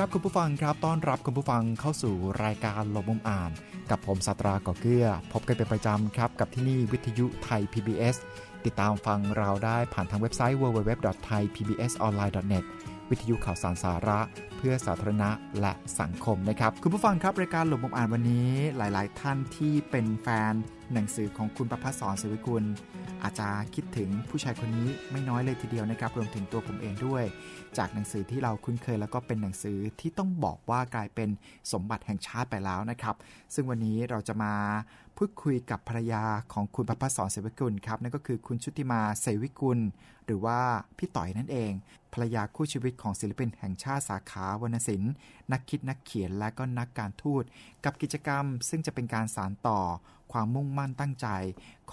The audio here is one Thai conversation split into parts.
ครับคุณผู้ฟังครับต้อนรับคุณผู้ฟังเข้าสู่รายการหลบมุมอ่าน กับผมสัตราก่อเกื้อ พบกันเป็นประจำครับ กับที่นี่วิทยุไทย PBS ติดตามฟังเราได้ผ่านทางเว็บไซต์ www.thaipbsonline.net วิทยุข่าวสารสาระ เพื่อสาธารณะและสังคมนะครับ คุณผู้ฟังครับรายการหลบมุมอ่านวันนี้ หลาย ๆ ท่านที่เป็นแฟนหนังสือของคุณประพัฒสอนศิวิกุล อาจจะคิดถึงผู้ชายคนนี้ไม่น้อยเลยทีเดียวนะครับ รวมถึงตัวผมเองด้วย จากหนังสือที่เราคุ้นเคยแล้วก็เป็นหนังสือที่ต้องบอกว่ากลายเป็นสมบัติแห่งชาติไปแล้วนะครับ ซึ่งวันนี้เราจะมา พูดคุยกับภรรยาของคุณประพัฒสอนเสวิกุลครับนั่นก็คือคุณชุติมาเสวิกุล หรือว่าพี่ต่อยนั่นเอง ภรรยาคู่ชีวิตของศิลปินแห่งชาติสาขาวรรณศิลป์นักคิดนักเขียนและก็นักการทูต กับกิจกรรม ซึ่งจะเป็นการสานต่อความมุ่งมั่นตั้งใจ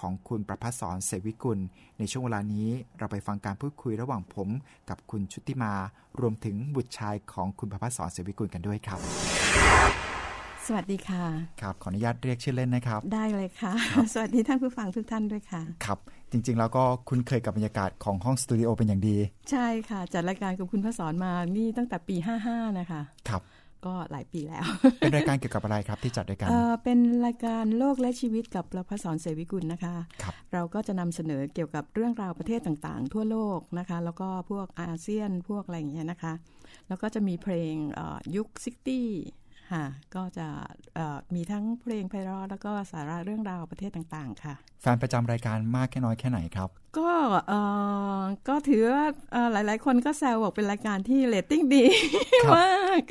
ของคุณประพัฒสอนเสวิกุล ในช่วงเวลานี้เราไปฟังการพูดคุยระหว่างผม กับคุณชุติมา รวมถึงบุตรชายของคุณประพัฒสอนเสวิกุลกันด้วยครับ สวัสดีค่ะ ครับ ขออนุญาตเรียกชื่อเล่นนะครับ ได้เลยค่ะ สวัสดีท่านผู้ฟังทุกท่านด้วยค่ะ ครับ จริง ๆ แล้วก็คุ้นเคยกับบรรยากาศของห้องสตูดิโอเป็นอย่างดี ใช่ค่ะ จัดรายการกับคุณพระสอนมา นี่ตั้งแต่ปี 55 นะคะ ครับ ก็หลายปีแล้ว เป็นรายการเกี่ยวกับอะไรครับที่จัดด้วยกัน เป็นรายการโลกและชีวิตกับประภัสสร เสวิกุลนะคะ ครเราก็จะนำเสนอเกี่ยวกับเรื่องราวประเทศต่างๆ ทั่วโลกนะคะ แล้วก็พวกอาเซียนพวกอะไรอย่างเงี้ยนะคะ แล้วก็จะมีเพลงยุค sixty ค่ะก็จะมีทั้งเพลงไพเราะแล้วก็สาระเรื่องราวประเทศต่างๆ ค่ะ แฟนประจำรายการมากแค่น้อยแค่ไหนครับ ก็ก็ถือว่าหลาย ๆ คนก็แซวบอกเป็นรายการที่เรตติ้งดีมาก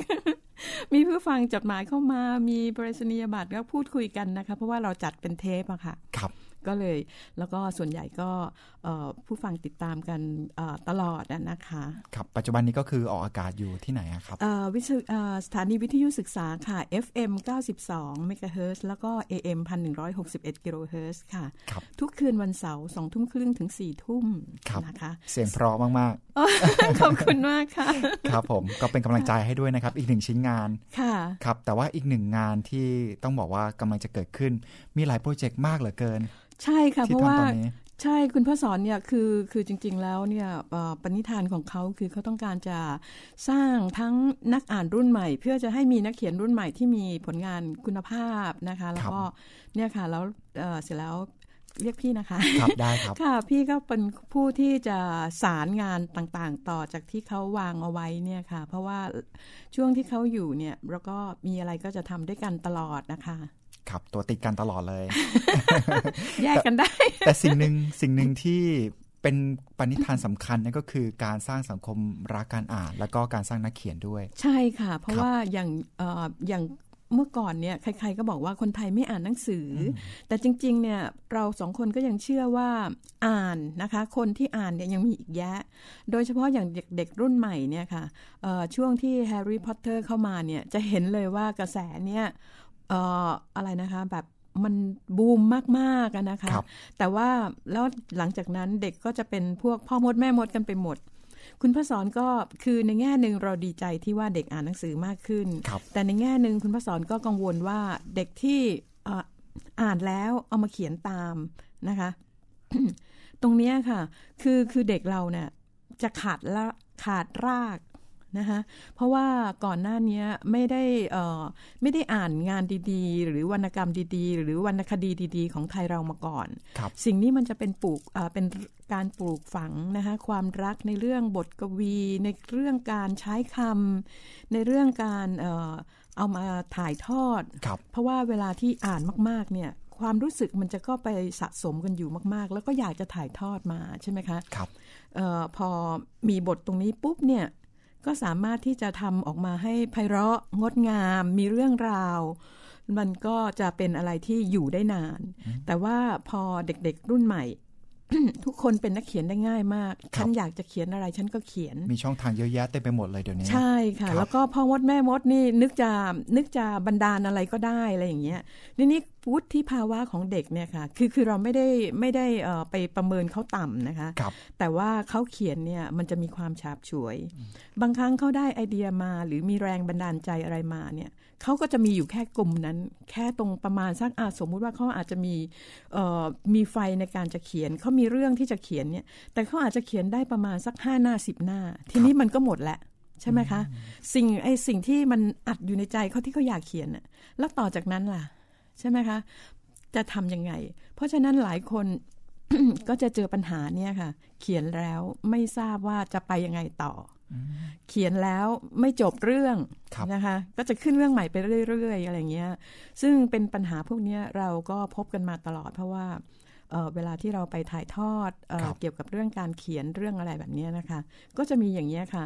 มีผู้ฟังจดหมายเข้ามามีไปรษณียบัตรก็พูดคุยกันนะคะ เพราะว่าเราจัดเป็นเทปอะค่ะ ครับ ก็เลย แล้วก็ส่วนใหญ่ก็ผู้ฟังติดตามกันตลอดนะคะครับปัจจุบันนี้ก็คือออกอากาศอยู่ที่ไหนครับวิสถานีวิทยุศึกษาค่ะ FM 92เมกะเฮิรตซ์แล้วก็ AM 1161กิโลเฮิรตซ์ค่ะครับทุกคืนวันเสาร์สองทุ่มครึ่งถึงสี่ทุ่มนะคะเสียงเพราะมากๆขอบคุณมากค่ะครับผมก็เป็นกำลังใจให้ด้วยนะครับ อีกหนึ่งชิ้นงานค่ะครับแต่ว่าอีกหนึ่งงานที่ต้องบอกว่ากำลังจะเกิดขึ้น มีหลายโปรเจกต์มากเหลือเกิน ใช่ค่ะ เพราะว่าใช่คุณพ่อสอนเนี่ยคือคือจริง ๆ แล้วเนี่ยปณิธานของเขาคือเขาต้องการจะสร้างทั้งนักอ่านรุ่นใหม่ เพื่อจะให้มีนักเขียนรุ่นใหม่ที่มีผลงานคุณภาพนะคะ แล้วก็เนี่ยค่ะแล้วเสร็จแล้วเรียกพี่นะคะ ครับได้ครับ ค่ะ พี่ก็เป็นผู้ที่จะสารงานต่างๆ ต่อจากที่เขาวางเอาไว้เนี่ยค่ะ เพราะว่าช่วงที่เขาอยู่เนี่ยเราก็มีอะไรก็จะทำด้วยกันตลอดนะคะ ครับ ตัวติดกันตลอดเลย แยกกันได้ แต่สิ่งหนึ่งสิ่งหนึ่งที่เป็นปณิธานสำคัญนั่นก็คือการสร้างสังคมรักการอ่าน แล้วก็การสร้างนักเขียนด้วย ใช่ค่ะ เพราะว่าอย่างอย่างเมื่อก่อนเนี่ยใคร ๆ ก็บอกว่าคนไทยไม่อ่านหนังสือ แต่จริง ๆ เนี่ยเราสองคนก็ยังเชื่อว่าอ่านนะคะ คนที่อ่านเนี่ยยังมีอีกแยะ โดยเฉพาะอย่างเด็กๆรุ่นใหม่เนี่ยค่ะช่วงที่แฮร์รี่พอตเตอร์เข้ามาเนี่ยจะเห็นเลยว่ากระแสเนี่ย เอ่ออะไรนะคะแบบมันบูมมากๆนะคะคแต่ว่าแล้วหลังจากนั้นเด็กก็จะเป็นพวกพ่อมดแม่มดกันไปหมด คุณพระสอนก็คือในแง่หนึ่งเราดีใจที่ว่าเด็กอ่านหนังสือมากขึ้น แต่ในแง่หนึ่งคุณพระสอนก็กังวลว่าเด็กที่อ่านแล้วเอามาเขียนตามนะคะ ตรงนี้ค่ะ คือคือเด็กเราเนี่ยจะขาดละขาดราก นะคะเพราะว่าก่อนหน้านี้ไม่ได้ไม่ได้อ่านงานดีๆ หรือวรรณกรรมดีๆ หรือวรรณคดีดีๆ ของไทยเรามาก่อน สิ่งนี้มันจะเป็นปลูกเป็นการปลูกฝังนะคะความรักในเรื่องบทกวี ในเรื่องการใช้คำในเรื่องการเอามาถ่ายทอด เพราะว่าเวลาที่อ่านมากๆเนี่ยความรู้สึกมันจะก็ไปสะสมกันอยู่มากๆ แล้วก็อยากจะถ่ายทอดมาใช่ไหมคะครับออพอมีบทตรงนี้ปุ๊บเนี่ย ก็สามารถที่จะทำออกมาให้ไพเราะงดงาม มีเรื่องราว มันก็จะเป็นอะไรที่อยู่ได้นาน แต่ว่าพอเด็กๆรุ่นใหม่ ทุกคนเป็นนักเขียนได้ง่ายมาก ฉันอยากจะเขียนอะไรฉันก็เขียน มีช่องทางเยอะแยะเต็มไปหมดเลยเดี๋ยวนี้ ใช่ค่ะครับแล้วก็พ่อมดแม่มดนี่นึกจะนึกจะบันดาลอะไรก็ได้อะไรอย่างเงี้ยนี่นี่วุฒิภาวะของเด็กเนี่ยค่ะ คือคือเราไม่ได้ไม่ได้เอ่อไปประเมินเขาต่ำนะคะครับแต่ว่าเขาเขียนเนี่ยมันจะมีความฉาบฉวย บางครั้งเขาได้ไอเดียมาหรือมีแรงบันดาลใจอะไรมาเนี่ย เขาก็จะมีอยู่แค่กลุ่มนั้น แค่ตรงประมาณสักอาสมมุติว่าเขาอาจจะมีเอ่อมีไฟในการจะเขียนเขามีเรื่องที่จะเขียนเนี่ย แต่เขาอาจจะเขียนได้ประมาณสักห้าหน้าสิบหน้า ทีนี้มันก็หมดแหละใช่ไหมคะ สิ่งไอสิ่งที่มันอัดอยู่ในใจเขาที่เขาอยากเขียนน่ะแล้วต่อจากนั้นล่ะ ใช่ไหมคะ จะทำยังไง เพราะฉะนั้นหลายคนก็จะเจอปัญหาเนี่ยค่ะ เขียนแล้วไม่ทราบว่าจะไปยังไงต่อ เขียนแล้วไม่จบเรื่องครับนะคะ ก็จะขึ้นเรื่องใหม่ไปเรื่อยๆ อะไรเงี้ย ซึ่งเป็นปัญหาพวกเนี้ยเราก็พบกันมาตลอดเพราะว่าเอ่อเวลาที่เราไปถ่ายทอดเอ่อครับเกี่ยวกับเรื่องการเขียนเรื่องอะไรแบบเนี้ยนะคะ ก็จะมีอย่างเงี้ยค่ะ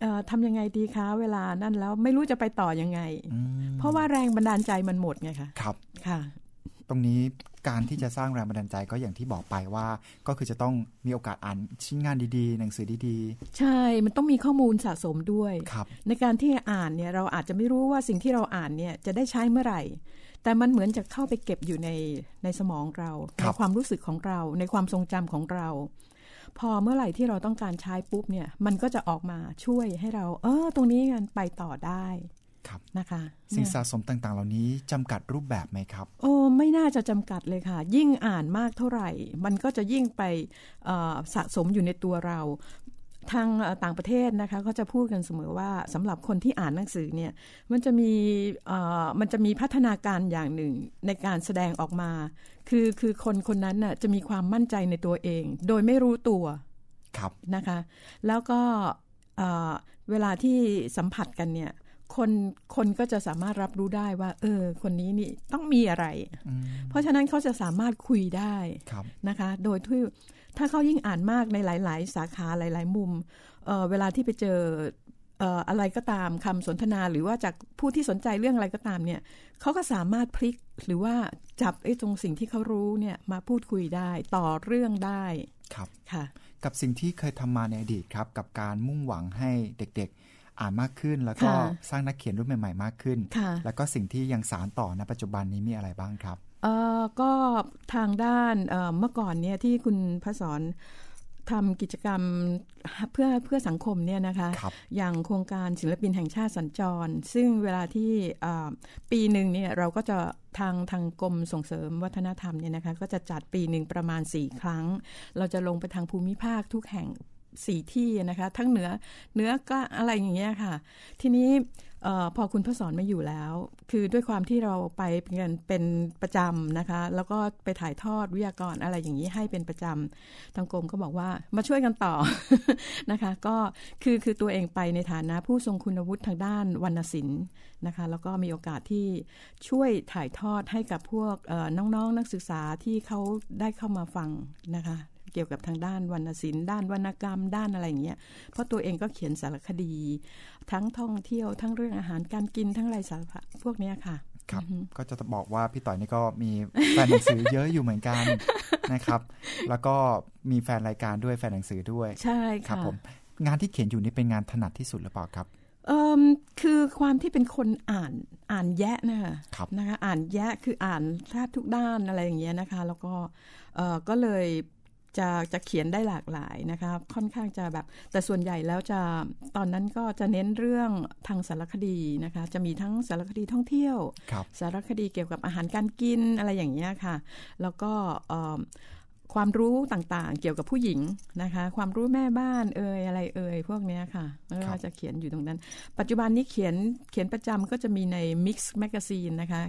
เอ่อทำยังไงดีคะเวลานั่นแล้วไม่รู้จะไปต่อยังไงอืมเพราะว่าแรงบันดาลใจมันหมดไงคะครับค่ะ ตรงนี้ การที่จะสร้างแรงบันดาลใจก็อย่างที่บอกไปว่า ก็คือจะต้องมีโอกาสอ่านชิ้นงานดีๆ หนังสือดีใช่ มันต้องมีข้อมูลสะสมด้วยๆครับในการที่อ่านเนี่ยเราอาจจะไม่รู้ว่าสิ่งที่เราอ่านเนี่ยจะได้ใช้เมื่อไหร่ แต่มันเหมือนจะเข้าไปเก็บอยู่ในในสมองเราครัในบความรู้สึกของเรา ในความทรงจำของเรา พอเมื่อไหร่ที่เราต้องการใช้ปุ๊บเนี่ยมันก็จะออกมาช่วยให้เรา เออตรงนี้กันไปต่อได้ ครับนะคะสิ่งเนี่ยสะสมต่างๆ เหล่านี้จำกัดรูปแบบไหมครับ โอ้ไม่น่าจะจำกัดเลยค่ะ ยิ่งอ่านมากเท่าไหร่ มันก็จะยิ่งไปเอ่อสะสมอยู่ในตัวเราทางเอ่อต่างประเทศนะคะเขาจะพูดกันเสมอว่าสำหรับคนที่อ่านหนังสือเนี่ยมันจะมีเอ่อมันจะมีพัฒนาการอย่างหนึ่งในการแสดงออกมา คือคือคนคนนั้นน่ะจะมีความมั่นใจในตัวเอง โดยไม่รู้ตัวครับนะคะ แล้วก็เอ่อเวลาที่สัมผัสกันเนี่ย คนคนก็จะสามารถรับรู้ได้ว่า เออ คนนี้นี่ต้องมีอะไรอืมเพราะฉะนั้นเขาจะสามารถคุยได้ครับนะคะ โดยที่ถ้าเขายิ่งอ่านมากในหลาย ๆ สาขาหลาย ๆ มุมเอ่อเวลาที่ไปเจอเอ่ออะไรก็ตามคำสนทนาหรือว่าจากผู้ที่สนใจเรื่องอะไรก็ตามเนี่ยเขาก็สามารถพลิกหรือว่าจับไอ้ตรงสิ่งที่เขารู้เนี่ยมาพูดคุยได้ต่อเรื่องได้ครับค่ะ กับสิ่งที่เคยทำมาในอดีตครับ กับการมุ่งหวังให้เด็กๆ อ่านมากขึ้นแล้วก็ค่ะสร้างนักเขียนรุ่นใหม่ ๆ มากขึ้นค่ะแล้วก็สิ่งที่ยังสารต่อในปัจจุบันนี้มีอะไรบ้างครับเอ่อก็ทางด้านเอ่อเมื่อก่อนเนี่ยที่คุณพระสอนทำกิจกรรมเพื่อเพื่อสังคมเนี่ยนะคะครับอย่างโครงการศิลปินแห่งชาติสัญจร ซึ่งเวลาที่เอ่อปีหนึ่งเนี่ยเราก็จะทางทางกรมส่งเสริมวัฒนธรรมเนี่ยนะคะก็จะจัดปีหนึ่งประมาณ 4 ครั้ง เราจะลงไปทางภูมิภาคทุกแห่ง สี่ที่นะคะ ทั้งเหนือเหนือก็อะไรอย่างเงี้ยค่ะ ทีนี้ออพอคุณพระสอนไม่อยู่แล้ว คือด้วยความที่เราไปกันเป็นประจำนะคะ แล้วก็ไปถ่ายทอดวิทยากรอะไรอย่างนี้ให้เป็นประจำทางกรมก็บอกว่ามาช่วยกันต่อนะคะ ก็คือคือตัวเองไปในฐานะผู้ทรงคุณวุฒิทางด้านวรรณศิลป์นะคะ แล้วก็มีโอกาสที่ช่วยถ่ายทอดให้กับพวกเอ่อน้องๆนักศึกษาที่เขาได้เข้ามาฟังนะคะ เกี่ยวกับทางด้านวรรณศิลป์ด้านวรรณกรรมด้านอะไรอย่างเงี้ยเพราะตัวเองก็เขียนสารคดี ทั้งท่องเที่ยวทั้งเรื่องอาหารการกินทั้งอะไรสารพัดพวกเนี้ยค่ะครับก็จะบอกว่าพี่ต่อยนี่ก็มีแฟนหนังสือเยอะอยู่เหมือนกันนะครับ แล้วก็มีแฟนรายการด้วยแฟนหนังสือด้วยใช่ครับค่ะผมงานที่เขียนอยู่นี่เป็นงานถนัดที่สุดหรือเปล่าครับเอ่มคือความที่เป็นคนอ่านอ่านแยะนะคะครับนะคะอ่านแยะคืออ่านแทบทุกด้านอะไรอย่างเงี้ยนะคะ แล้วก็เอ่อก็เลย จะจะเขียนได้หลากหลายนะคะค่อนข้างจะแบบ แต่ส่วนใหญ่แล้วจะตอนนั้นก็จะเน้นเรื่องทางสารคดีนะคะ จะมีทั้งสารคดีท่องเที่ยวครับสารคดีเกี่ยวกับอาหารการกินอะไรอย่างเงี้ยค่ะ แล้วก็เอิ่มความรู้ต่างๆ เกี่ยวกับผู้หญิงนะคะ ความรู้แม่บ้านเอ่ยอะไรเอ่ยพวกเนี้ยค่ะไม่ครัว่าบจะเขียนอยู่ตรงนั้น ปัจจุบันนี้เขียนเขียนประจำก็จะมีใน Mix Magazine นะคะ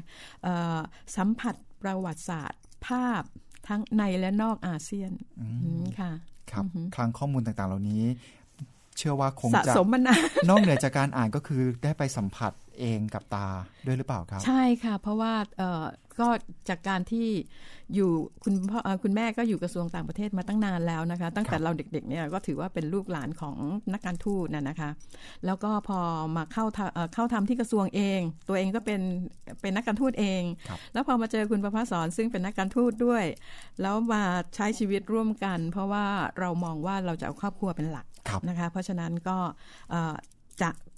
เอ่อสัมผัสประวัติศาสตร์ ภาพ ทั้งในและนอกอาเซียนอืมอืมค่ะครับอือหือคลังข้อมูลต่างๆ เหล่านี้ เชื่อว่าคงสะจะสมมานานนอกเหนือจากการอ่านก็คือได้ไปสัมผัส เองกับตาด้วยหรือเปล่าครับ ใช่ค่ะ เพราะว่าเอ่อก็จากการที่อยู่คุณพ่อเอ่อคุณแม่ก็อยู่กระทรวงต่างประเทศมาตั้งนานแล้วนะคะ ตั้งแต่เราเด็กๆเนี่ยก็ถือว่าเป็นลูกหลานของนักการทูตน่ะนะคะ แล้วก็พอมาเข้าทำเอ่อเข้าทำที่กระทรวงเอง ตัวเองก็เป็นเป็นนักการทูตเองครับแล้วพอมาเจอคุณประภาสอนซึ่งเป็นนักการทูตด้วย แล้วมาใช้ชีวิตร่วมกัน เพราะว่าเรามองว่าเราจะเอาครอบครัวเป็นหลักครับนะคะ เพราะฉะนั้นก็เอ่อจะเอ่อ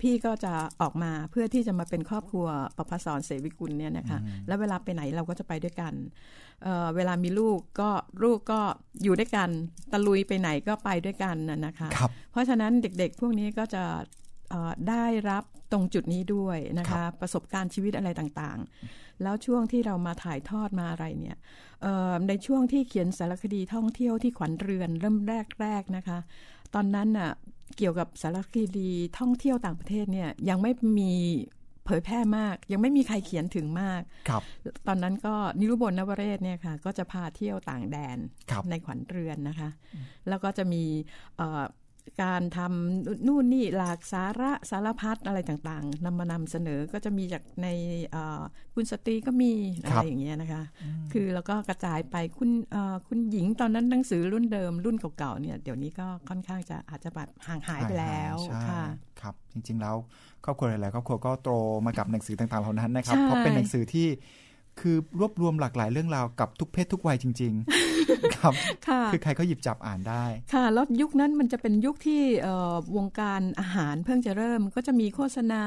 พี่ก็จะออกมาเพื่อที่จะมาเป็นครอบครัวประภาสอนเสวิกุลเนี่ยนะคะแล้วเวลาไปไหนเราก็จะไปด้วยกันเอ่อเวลามีลูกก็ลูกก็อยู่ด้วยกันตะลุยไปไหนก็ไปด้วยกันน่ะนะคะครับเพราะฉะนั้นเด็กๆ พวกนี้ก็จะเอ่อได้รับตรงจุดนี้ด้วยนะครัคะบประสบการณ์ชีวิตอะไรต่างๆ แล้วช่วงที่เรามาถ่ายทอดมาอะไรเนี่ยเอ่อในช่วงที่เขียนสารคดีท่องเที่ยวที่ขวัญเรือนเริ่มแรกๆนะคะ ตอนนั้นน่ะ เกี่ยวกับสารคดีท่องเที่ยวต่างประเทศเนี่ยยังไม่มีเผยแพร่มาก ยังไม่มีใครเขียนถึงมากครับตอนนั้นก็นิรุบลนวเรศเนี่ยค่ะ ก็จะพาเที่ยวต่างแดนครับในขวัญเรือนนะคะ แล้วก็จะมีเอ่อ การทำนู่นนี่หลากสาระสารพัดอะไรต่างๆนำมานำเสนอก็จะมีจากในเอ่อคุณสตรีก็มีอะครัไรบอย่างเงี้ยนะคะ คือแล้วก็กระจายไปคุณเอ่อคุณหญิงตอนนั้นหนังสือรุ่นเดิมรุ่นเก่าๆเนี่ยเดี๋ยวนี้ก็ค่อนข้างจะอาจจะแบบห่างหายไปแล้วใช่ค่ะครับ จริงๆแล้วครอบครัวหลายๆครอบครัวก็โตมากับหนังสือต่างๆเหล่านั้นนะครับใช่เพราะเป็นหนังสือที่ คือรวบรวมหลากหลายเรื่องราวกับทุกเพศทุกวัยจริง ๆ ครับค่ะคือใครก็หยิบจับอ่านได้ ค่ะ แล้วยุคนั้นมันจะเป็นยุคที่เอ่อวงการอาหารเพิ่งจะเริ่มก็จะมีโฆษณา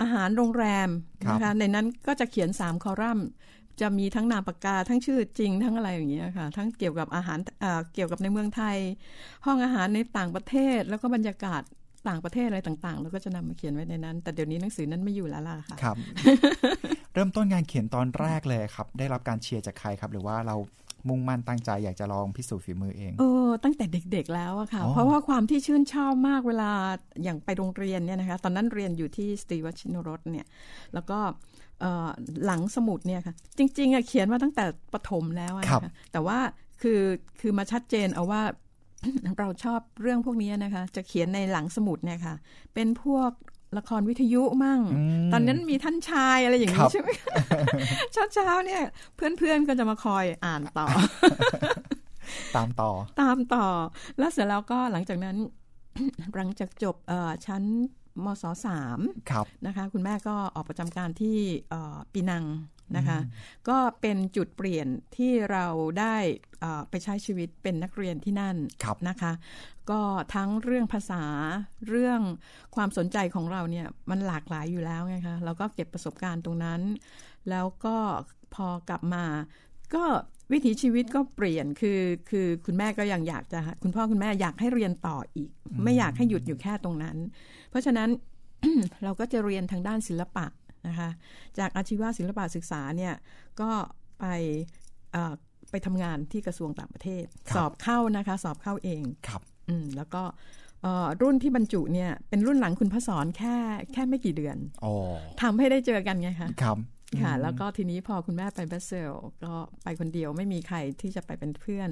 อาหารโรงแรมครับนะคะในนั้นก็จะเขียนสามคอลัมน์จะมีทั้งนามปากกาทั้งชื่อจริงทั้งอะไรอย่างเงี้ยค่ะ ทั้งเกี่ยวกับอาหารเอ่อเกี่ยวกับในเมืองไทย ห้องอาหารในต่างประเทศแล้วก็บรรยากาศต่างประเทศอะไรต่างๆ แล้วก็จะนำมาเขียนไว้ในนั้น แต่เดี๋ยวนี้หนังสือนั้นไม่อยู่แล้วล่ะค่ะครับ เริ่มต้นงานเขียนตอนแรกเลยครับ ได้รับการเชียร์จากใครครับ หรือว่าเรามุ่งมั่นตั้งใจอยากจะลองพิสูจน์ฝีมือเองเออตั้งแต่เด็กๆแล้วอะค่ะอ๋อเพราะว่าความที่ชื่นชอบมากเวลาอย่างไปโรงเรียนเนี่ยนะคะ ตอนนั้นเรียนอยู่ที่สตรีวชินรสเนี่ย แล้วก็เอ่อหลังสมุดเนี่ยค่ะ จริงๆอะเขียนมาตั้งแต่ประถมแล้วอะครันะบคะแต่ว่าคือคือมาชัดเจนเอาว่าเราชอบเรื่องพวกนี้นะคะ จะเขียนในหลังสมุดเนี่ยค่ะ เป็นพวก ละครวิทยุมั่งมตอนนั้นมีท่านชายอะไรอย่างครันี้บใช่ไหมเช้าเช้าๆเนี่ย เพื่อนๆก็จะมาคอยอ่านต่อ ตามต่อ ตามต่อ แล้วเสร็จแล้วก็หลังจากนั้น หลังจากจบเอ่อชั้นมศสามครับนะคะ คุณแม่ก็ออกประจำการที่เอ่อปีนัง นะคะ ก็เป็นจุดเปลี่ยนที่เราได้เอ่อไปใช้ชีวิตเป็นนักเรียนที่นั่นครับนะคะ ก็ทั้งเรื่องภาษาเรื่องความสนใจของเราเนี่ยมันหลากหลายอยู่แล้วไงคะเราก็เก็บประสบการณ์ตรงนั้น แล้วก็พอกลับมาก็วิถีชีวิตก็เปลี่ยนคือคือคุณแม่ก็ยังอยากจะคุณพ่อคุณแม่อยากให้เรียนต่ออีก ไม่อยากให้หยุดอยู่แค่ตรงนั้น เพราะฉะนั้นเราก็จะเรียนทางด้านศิลปะ นะคะจากอาชีวศิลปะศึกษาเนี่ยก็ไปเอ่อไปทำงานที่กระทรวงต่างประเทศครับสอบเข้านะคะสอบเข้าเองครับอืมแล้วก็เอ่อรุ่นที่บรรจุเนี่ยเป็นรุ่นหลังคุณพระสอนแค่แค่ไม่กี่เดือนอ๋อทำให้ได้เจอกันไงคะครับค่ะแล้วก็ทีนี้พอคุณแม่ไปบรัสเซลส์ก็ไปคนเดียวไม่มีใครที่จะไปเป็นเพื่อน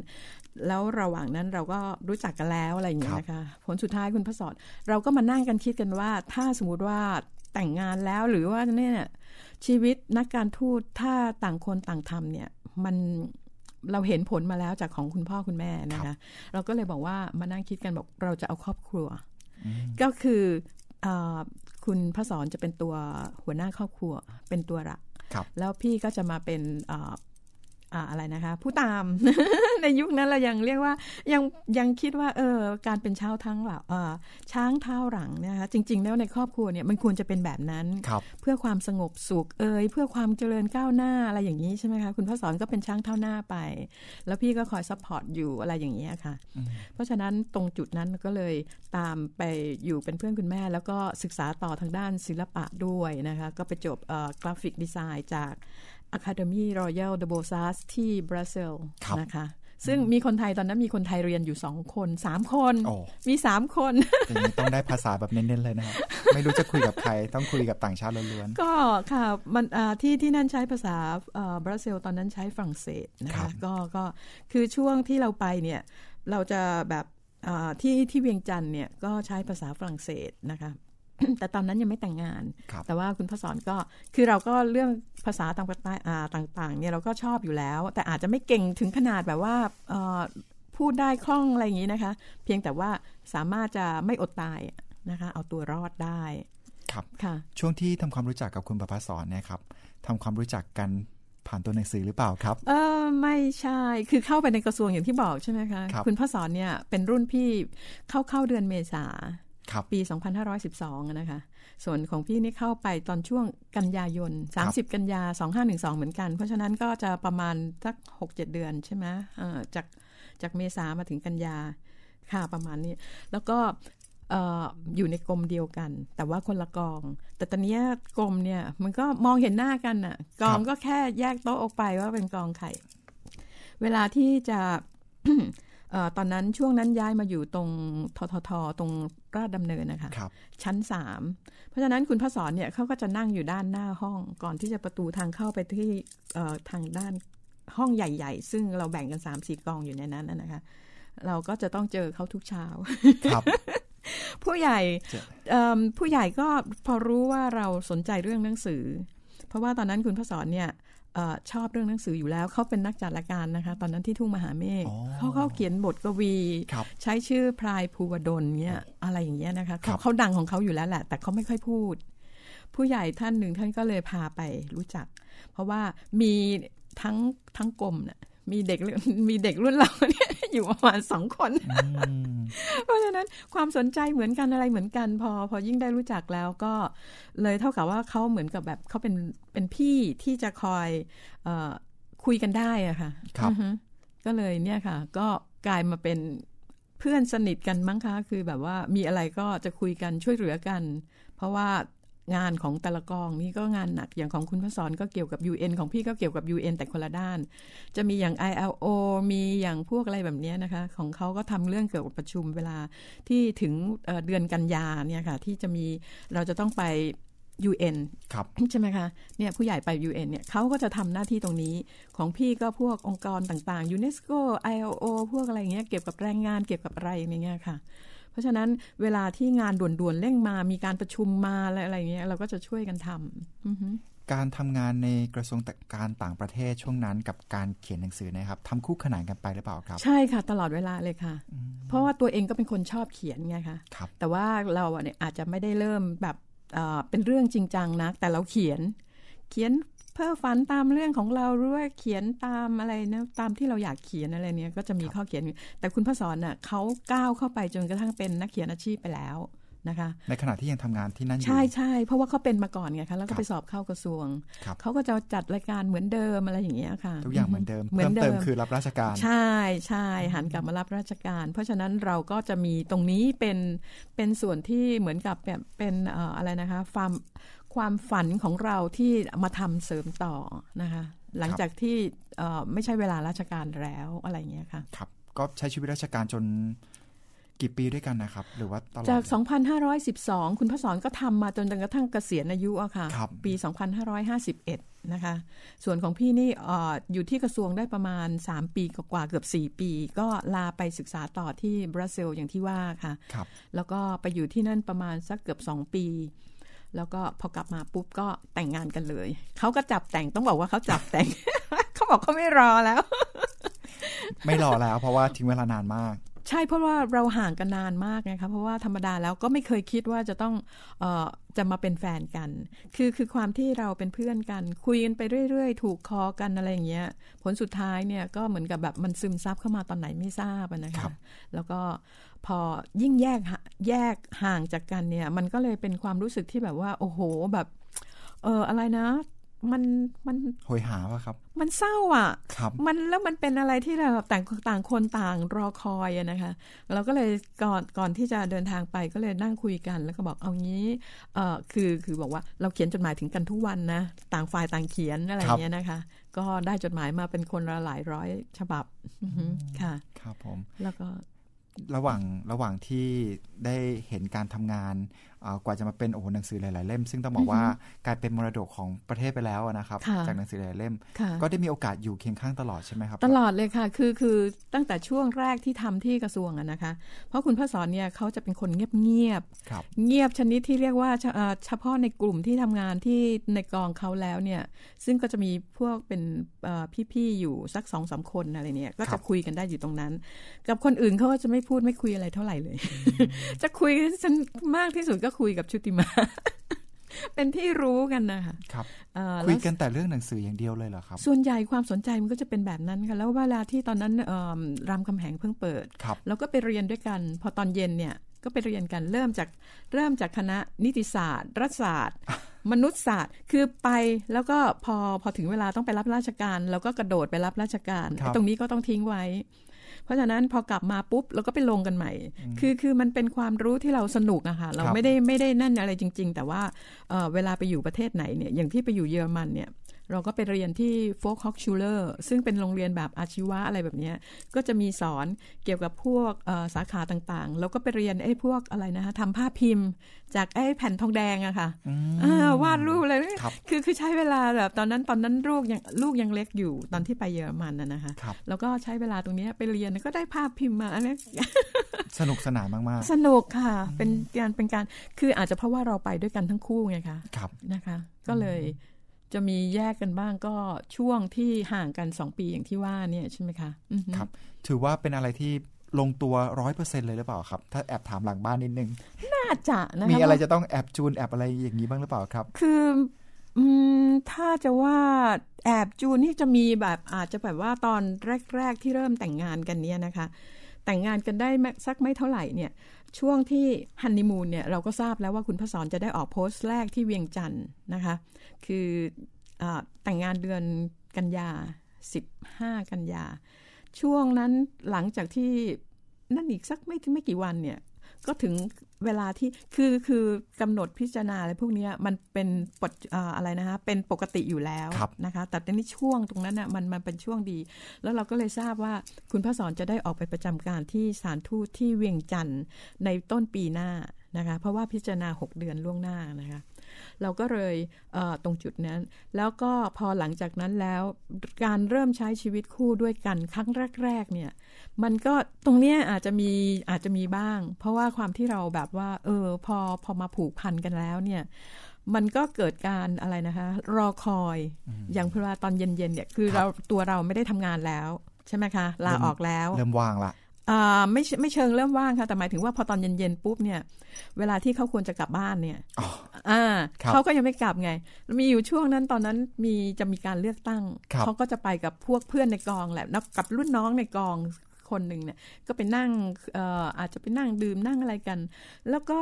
แล้วระหว่างนั้นเราก็รู้จักกันแล้วอะไรอย่างเงี้ยนะคะผลสุดท้ายคุณพระสอนเราก็มานั่งกันคิดกันว่า ถ้าสมมติว่า แต่งงานแล้วหรือว่าเนี่ยชีวิตนักการทูตถ้าต่างคนต่างทำเนี่ย มันเราเห็นผลมาแล้วจากของคุณพ่อคุณแม่นะครัคะบเราก็เลยบอกว่ามานั่งคิดกันบอกเราจะเอาครอบครัว ก็คืออาคุณพระสอนจะเป็นตัวหัวหน้าครอบครัวเป็นตัวหลักครับแล้วพี่ก็จะมาเป็น อ่าอ่าอะไรนะคะ ผู้ตาม ในยุคนั้นเรายังเรียกว่ายังยังคิดว่าเออการเป็นช้างเท้าหลังเอ่อช้างเท้าหลังเนะคะจริง ๆ แล้วในครอบครัวเนี่ยมันควรจะเป็นแบบนั้นครับเพื่อความสงบสุขเอ่ยเพื่อความเจริญก้าวหน้าอะไรอย่างนี้ใช่ไหมคะคุณประภัสสรก็เป็นช้างเท้าหน้าไป แล้วพี่ก็คอย support อยู่อะไรอย่างเนี้ยค่ะ เพราะฉะนั้นตรงจุดนั้นก็เลยตามไปอยู่เป็นเพื่อนคุณแม่ แล้วก็ศึกษาต่อทางด้านศิลปะด้วยนะคะก็ไปจบgraphic design จาก Académie Royale des Beaux-Arts ที่บรัสเซลส์ครับนะคะซึ่งมีคนไทยตอนนั้นมีคนไทยเรียนอยู่สองคนสามคนโอ้มีสามคนอย่างนี้ต้องได้ภาษาแบบเน้นๆเลยนะครับไม่รู้จะคุยกับใครต้องคุยกับต่างชาติล้วนก็ค่ะมันอ่าที่ที่นั่นใช้ภาษาอ่าบรัสเซลส์ตอนนั้นใช้ฝรั่งเศสนะคะครับก็ก็คือช่วงที่เราไปเนี่ยเราจะแบบอ่าที่ที่เวียงจันทน์เนี่ยก็ใช้ภาษาฝรั่งเศสนะคะ แต่ตอนนั้นยังไม่แต่งงานครับแต่ว่าคุณพ่อสอนก็คือเราก็เรื่องภาษาต่างประเทศอ่าต่างๆเนี่ยเราก็ชอบอยู่แล้ว แต่อาจจะไม่เก่งถึงขนาดแบบว่าเอ่อพูดได้คล่องอะไรอย่างนี้นะคะ เพียงแต่ว่าสามารถจะไม่อดตายนะคะ เอาตัวรอดได้ครับค่ะช่วงที่ทำความรู้จักกับคุณประภาสอนเนี่ยครับทำความรู้จักกันผ่านตัวหนังสือหรือเปล่าครับ เออไม่ใช่คือเข้าไปในกระทรวงอย่างที่บอกใช่ไหมคะครับณพ่อสอนเนี่ยเป็นรุ่นพี่เข้าเข้าเดือนเมษาครับ ปี 2512อะนะคะ ส่วนของพี่นี่เข้าไปตอนช่วงกันยายน 30 กันยา 2512 เหมือนกัน เพราะฉะนั้นก็จะประมาณสัก 6-7 เดือนใช่ไหมเอ่อจากจากเมษามาถึงกันยาค่ะประมาณนี้ แล้วก็เอ่ออยู่ในกรมเดียวกัน แต่ว่าคนละกอง แต่ตอนเนี้ยกรมเนี่ยมันก็มองเห็นหน้ากันน่ะ กองก็แค่แยกโต๊ะออกไปว่าเป็นกองไข่ เวลาที่จะเอ่อ ตอนนั้นช่วงนั้นย้ายมาอยู่ตรงทททตรงราชดำเนินนะคะครับชั้นสามเพราะฉะนั้นคุณพระสอนเนี่ยเขาก็จะนั่งอยู่ด้านหน้าห้องก่อนที่จะประตูทางเข้าไปที่เอ่อทางด้านห้องใหญ่ๆ ซึ่งเราแบ่งกันสามสี่กองอยู่ในนั้นน่ะนะคะ เราก็จะต้องเจอเขาทุกเช้าครับผู้ใหญ่เจอเอิ่มผู้ใหญ่ก็พอรู้ว่าเราสนใจเรื่องหนังสือ เพราะว่าตอนนั้นคุณพระสอนเนี่ยเออชอบเรื่องหนังสืออยู่แล้ว เขาเป็นนักจัดรายการนะคะ ตอนนั้นที่ทุ่งมหาเมฆอ๋อเขาเขาเขียนบทกวีครับใช้ชื่อพลายภูวดลเนี่ยอะไรอย่างเงี้ยนะคะครัเขาบเขาดังของเขาอยู่แล้วแหละ แต่เขาไม่ค่อยพูด ผู้ใหญ่ท่านหนึ่งท่านก็เลยพาไปรู้จัก เพราะว่ามีทั้งทั้งกรมน่ะ มีเด็กมีเด็กรุ่นเราเนี่ยอยู่ประมาณสองคนอืมเพราะฉะนั้นความสนใจเหมือนกันอะไรเหมือนกัน พอ พอยิ่งได้รู้จักแล้วก็เลยเท่ากับว่าเขาเหมือนกับแบบเขาเป็นเป็นพี่ที่จะคอยเออคุยกันได้อะค่ะครับอือฮึก็เลยเนี่ยค่ะ ก็กลายมาเป็นเพื่อนสนิทกันมั้งคะ คือแบบว่ามีอะไรก็จะคุยกันช่วยเหลือกัน เพราะว่า งานของแต่ละกองนี่ก็งานหนักอย่างของคุณพระสอนก็เกี่ยวกับ UN ของพี่ก็เกี่ยวกับ UN แต่คนละด้าน จะมีอย่าง ILO มีอย่างพวกอะไรแบบเนี้ยนะคะ ของเขาก็ทำเรื่องเกี่ยวกับประชุมเวลาที่ถึงเอ่อเดือนกันยาเนี่ยค่ะ ที่จะมีเราจะต้องไป UN ครับใช่ไหมคะเนี่ยผู้ใหญ่ไป UN เนี่ยเขาก็จะทำหน้าที่ตรงนี้ของพี่ก็พวกองค์กรต่างๆ UNESCO ILO พวกอะไรอย่างเงี้ยเกี่ยวกับแรงงานเกี่ยวกับอะไรอย่างเงี้ยค่ะ เพราะฉะนั้นเวลาที่งานด่วนๆเร่งมา มีการประชุมมาอะไรอะไรอย่างเงี้ยเราก็จะช่วยกันทำอือฮึการทำงานในกระทรวงการต่างประเทศช่วงนั้นกับการเขียนหนังสือนะครับทำคู่ขนานกันไปหรือเปล่าครับ ใช่ค่ะ ตลอดเวลาเลยค่ะ เพราะว่าตัวเองก็เป็นคนชอบเขียนไงคะครับแต่ว่าเราอะเนี่ยอาจจะไม่ได้เริ่มแบบเอ่อเป็นเรื่องจริงจังนะแต่เราเขียนเขียน เพ้อฝันตามเรื่องของเราหรือว่าเขียนตามอะไรนะตามที่เราอยากเขียนอะไรเนี่ยก็จะมีข้อเขียนอยู่แต่คุณพระสอนน่ะเขาก้าวเข้าไปจนกระทั่งเป็นนักเขียนอาชีพไปแล้วนะคะ ในขณะที่ยังทำงานที่นั่นอยู่ใช่ใช่เพราะว่าเขาเป็นมาก่อนไงคะแล้วครัก็บไปสอบเข้ากระทรวงครับเขาก็จะจัดรายการเหมือนเดิมอะไรอย่างเงี้ยค่ะ ทุกอย่างเหมือนเดิมเหมือนเพิ่มเดิเติมมคือรับราชการ ใช่ใช่หันกลับมารับราชการ เพราะฉะนั้นเราก็จะมีตรงนี้เป็นเป็นส่วนที่เหมือนกับแบบเป็นเอ่ออะไรนะคะความ ความฝันของเราที่มาทำเสริมต่อนะคะ หลังจากที่เอ่อไม่ใช่เวลาราชการแล้วอะไรอย่างเงี้ยค่ะ ครับ ก็ใช้ชีวิตราชการจนกี่ปีด้วยกันนะครับ หรือว่าตลอดจาก 2,512 คุณพระสอนก็ทำมาจนกระทั่งเกษียณอายุอะค่ะครับปี 2,551 นะคะ ส่วนของพี่นี่เอออยู่ที่กระทรวงได้ประมาณ 3 ปีกว่าๆเกือบ 4 ปี ก็ลาไปศึกษาต่อที่บราซิลอย่างที่ว่าค่ะครับแล้วก็ไปอยู่ที่นั่นประมาณสักเกือบ 2 ปี แล้วก็พอกลับมาปุ๊บก็แต่งงานกันเลย เขาก็จับแต่งต้องบอกว่าเขาจับแต่ง เขาบอกเขาไม่รอแล้ว ไม่รอแล้วเพราะว่าทิ้งเวลานานมาก ใช่เพราะว่าเราห่างกันนานมากไงคะเพราะว่าธรรมดาแล้วก็ไม่เคยคิดว่าจะต้องเออจะมาเป็นแฟนกัน คือคือความที่เราเป็นเพื่อนกัน คุยกันไปเรื่อยๆ ถูกคอกันอะไรอย่างเงี้ย ผลสุดท้ายเนี่ยก็เหมือนกับแบบมันซึมซับเข้ามาตอนไหนไม่ทราบอะนะครัคะบแล้วก็พอยิ่งแยกหาแยกห่างจากกันเนี่ย มันก็เลยเป็นความรู้สึกที่แบบว่า โอ้โหแบบ เอออะไรนะ มันมันโหยหาป่ะครับ มันเศร้าอะครับมันแล้วมันเป็นอะไรที่เราแบบต่างต่างคนต่างรอคอยอะนะคะ เราก็เลยก่อนก่อนที่จะเดินทางไปก็เลยนั่งคุยกัน แล้วก็บอกเอางี้เออคือคือบอกว่าเราเขียนจดหมายถึงกันทุกวันนะต่างฝ่ายต่างเขียนอะไรอย่างเงี้ยนะคะ ก็ได้จดหมายมาเป็นคนละหลายร้อยฉบับอือฮึค่ะ ครับผมแล้วก็ระหว่างระหว่างที่ได้เห็นการทำงานกว่าจะมาเป็นโอ้โหหนังสือหลาย ๆ เล่ม ซึ่งต้องบอกว่ากลายเป็นมรดกของประเทศไปแล้วนะครับ จากหนังสือหลายเล่ม ก็ได้มีโอกาสอยู่เคียงข้างตลอดใช่ไหมครับ ตลอดเลยค่ะ คือคือตั้งแต่ช่วงแรกที่ทำที่กระทรวงนะคะ เพราะคุณพ่อสอนเนี่ยเขาจะเป็นคนเงียบเงียบเงียบชนิดที่เรียกว่าเฉพาะในกลุ่มที่ทำงานที่ในกองเขาแล้วเนี่ย ซึ่งก็จะมีพวกเป็นพี่ๆอยู่สักสองสาคนอะไรเนี่ยก็จะคุยกันได้อยู่ตรงนั้น กับคนอื่นเขาก็จะไม่พูดไม่คุยอะไรเท่าไหร่เลย จะคุยฉันมากที่สุดก็คุยกับชุติมา เป็นที่รู้กันนะคะครับคุยกันแต่เรื่องหนังสืออย่างเดียวเลยเหรอครับ ส่วนใหญ่ความสนใจมันก็จะเป็นแบบนั้นค่ะ แล้วเวลาที่ตอนนั้นรามคำแหงเพิ่งเปิด แล้วก็ไปเรียนด้วยกัน พอตอนเย็นเนี่ยก็ไปเรียนกันเริ่มจากเริ่มจากคณะนิติศาสตร์ รัฐศาสตร์ มนุษยศาสตร์ คือไปแล้วก็พอพอถึงเวลาต้องไปรับราชการเราก็กระโดดไปรับราชการ ตรงนี้ก็ต้องทิ้งไว้ เพราะฉะนั้นพอกลับมาปุ๊บเราก็ไปลงกันใหม่ คือคือมันเป็นความรู้ที่เราสนุกอะค่ะเราไม่ได้ไม่ได้นั่นอะไรจริง ๆ แต่ว่าเเวลาไปอยู่ประเทศไหนเนี่ยอย่างที่ไปอยู่เยอรมันเนี่ย เราก็ไปเรียนที่โฟกฮอกชูเลอร์ซึ่งเป็นโรงเรียนแบบอาชีวะอะไรแบบนี้ก็จะมีสอนเกี่ยวกับพวกสาขาต่างๆ แล้วก็ไปเรียนไอ้พวกอะไรนะคะทำภาพพิมพ์ จากไอ้แผ่นทองแดงอะค่ะวาดรูปอะไรคือคือใช้เวลาแบบตอนนั้นตอนนั้นลูกยังลูกยังเล็กอยู่ตอนที่ไปเยอรมันนะนะคะ แล้วก็ใช้เวลาตรงนี้ไปเรียนก็ได้ภาพพิมพ์มาอันนี้สนุกสนานมากๆ สนุกค่ะ เป็นการเป็นการคืออาจจะเพราะว่าเราไปด้วยกันทั้งคู่ไงคะนะคะ ก็เลย จะมีแยกกันบ้างก็ช่วงที่ห่างกันสองปีอย่างที่ว่าเนี่ยใช่ไหมคะครับ ถือว่าเป็นอะไรที่ลงตัวร้อยเปอร์เซ็นเลยหรือเปล่าครับ ถ้าแอบถามหลังบ้านนิดนึง น่าจะนะคะมีอะไรจะต้องแอบจูนแอบอะไรอย่างนี้บ้างหรือเปล่าครับ คือถ้าจะว่าแอบจูนนี่จะมีแบบอาจจะแบบว่าตอนแรก ๆ ที่เริ่มแต่งงานกันเนี่ยนะคะ แต่งงานกันได้สักไม่เท่าไหร่เนี่ย ช่วงที่ฮันนีมูนเนี่ยเราก็ทราบแล้วว่าคุณพระสอนจะได้ออกโพสต์แรกที่เวียงจันทร์นะคะ คืออแต่งงานเดือนกันยา 15 กันยา ช่วงนั้นหลังจากที่นั่นอีกสักไม่ไม่กี่วันเนี่ย ก็ถึงเวลาที่คือคือกำหนดพิจารณาอะไรพวกนี้มันเป็นปดอะไรนะคะเป็นปกติอยู่แล้วนะคะ แต่ในช่วงตรงนั้นน่ะมันมันเป็นช่วงดี แล้วเราก็เลยทราบว่าคุณพระสอนจะได้ออกไปประจำการที่สารทูตที่เวียงจันทร์ในต้นปีหน้า นะคะ เพราะว่าพิจารณา 6 เดือนล่วงหน้านะคะ เราก็เลยตรงจุดนั้น แล้วก็พอหลังจากนั้นแล้วการเริ่มใช้ชีวิตคู่ด้วยกันครั้งแรก ๆ เนี่ย มันก็ตรงเนี้ยอาจจะมีอาจจะมีบ้าง เพราะว่าความที่เราแบบว่า เออ พอพอมาผูกพันกันแล้วเนี่ยมันก็เกิดการอะไรนะคะ รอคอยอย่างเพราะว่าตอนเย็นๆเนี่ยคือเราตัวเราไม่ได้ทำงานแล้ว ใช่ไหมคะ ลาออกแล้ว เริ่มว่างละ ไม่ไม่เชิงเริ่มว่างค่ะแต่หมายถึงว่าพอตอนเย็นๆปุ๊บเนี่ย เวลาที่เขาควรจะกลับบ้านเนี่ยอ่าเขาก็ยังไม่กลับไง มีอยู่ช่วงนั้นตอนนั้นมีจะมีการเลือกตั้งเขาก็จะไปกับพวกเพื่อนในกองแหละนับกับรุ่นน้องในกองคนหนึ่งเนี่ยก็ไปนั่งอาจจะไปนั่งดื่มนั่งอะไรกัน แล้วก็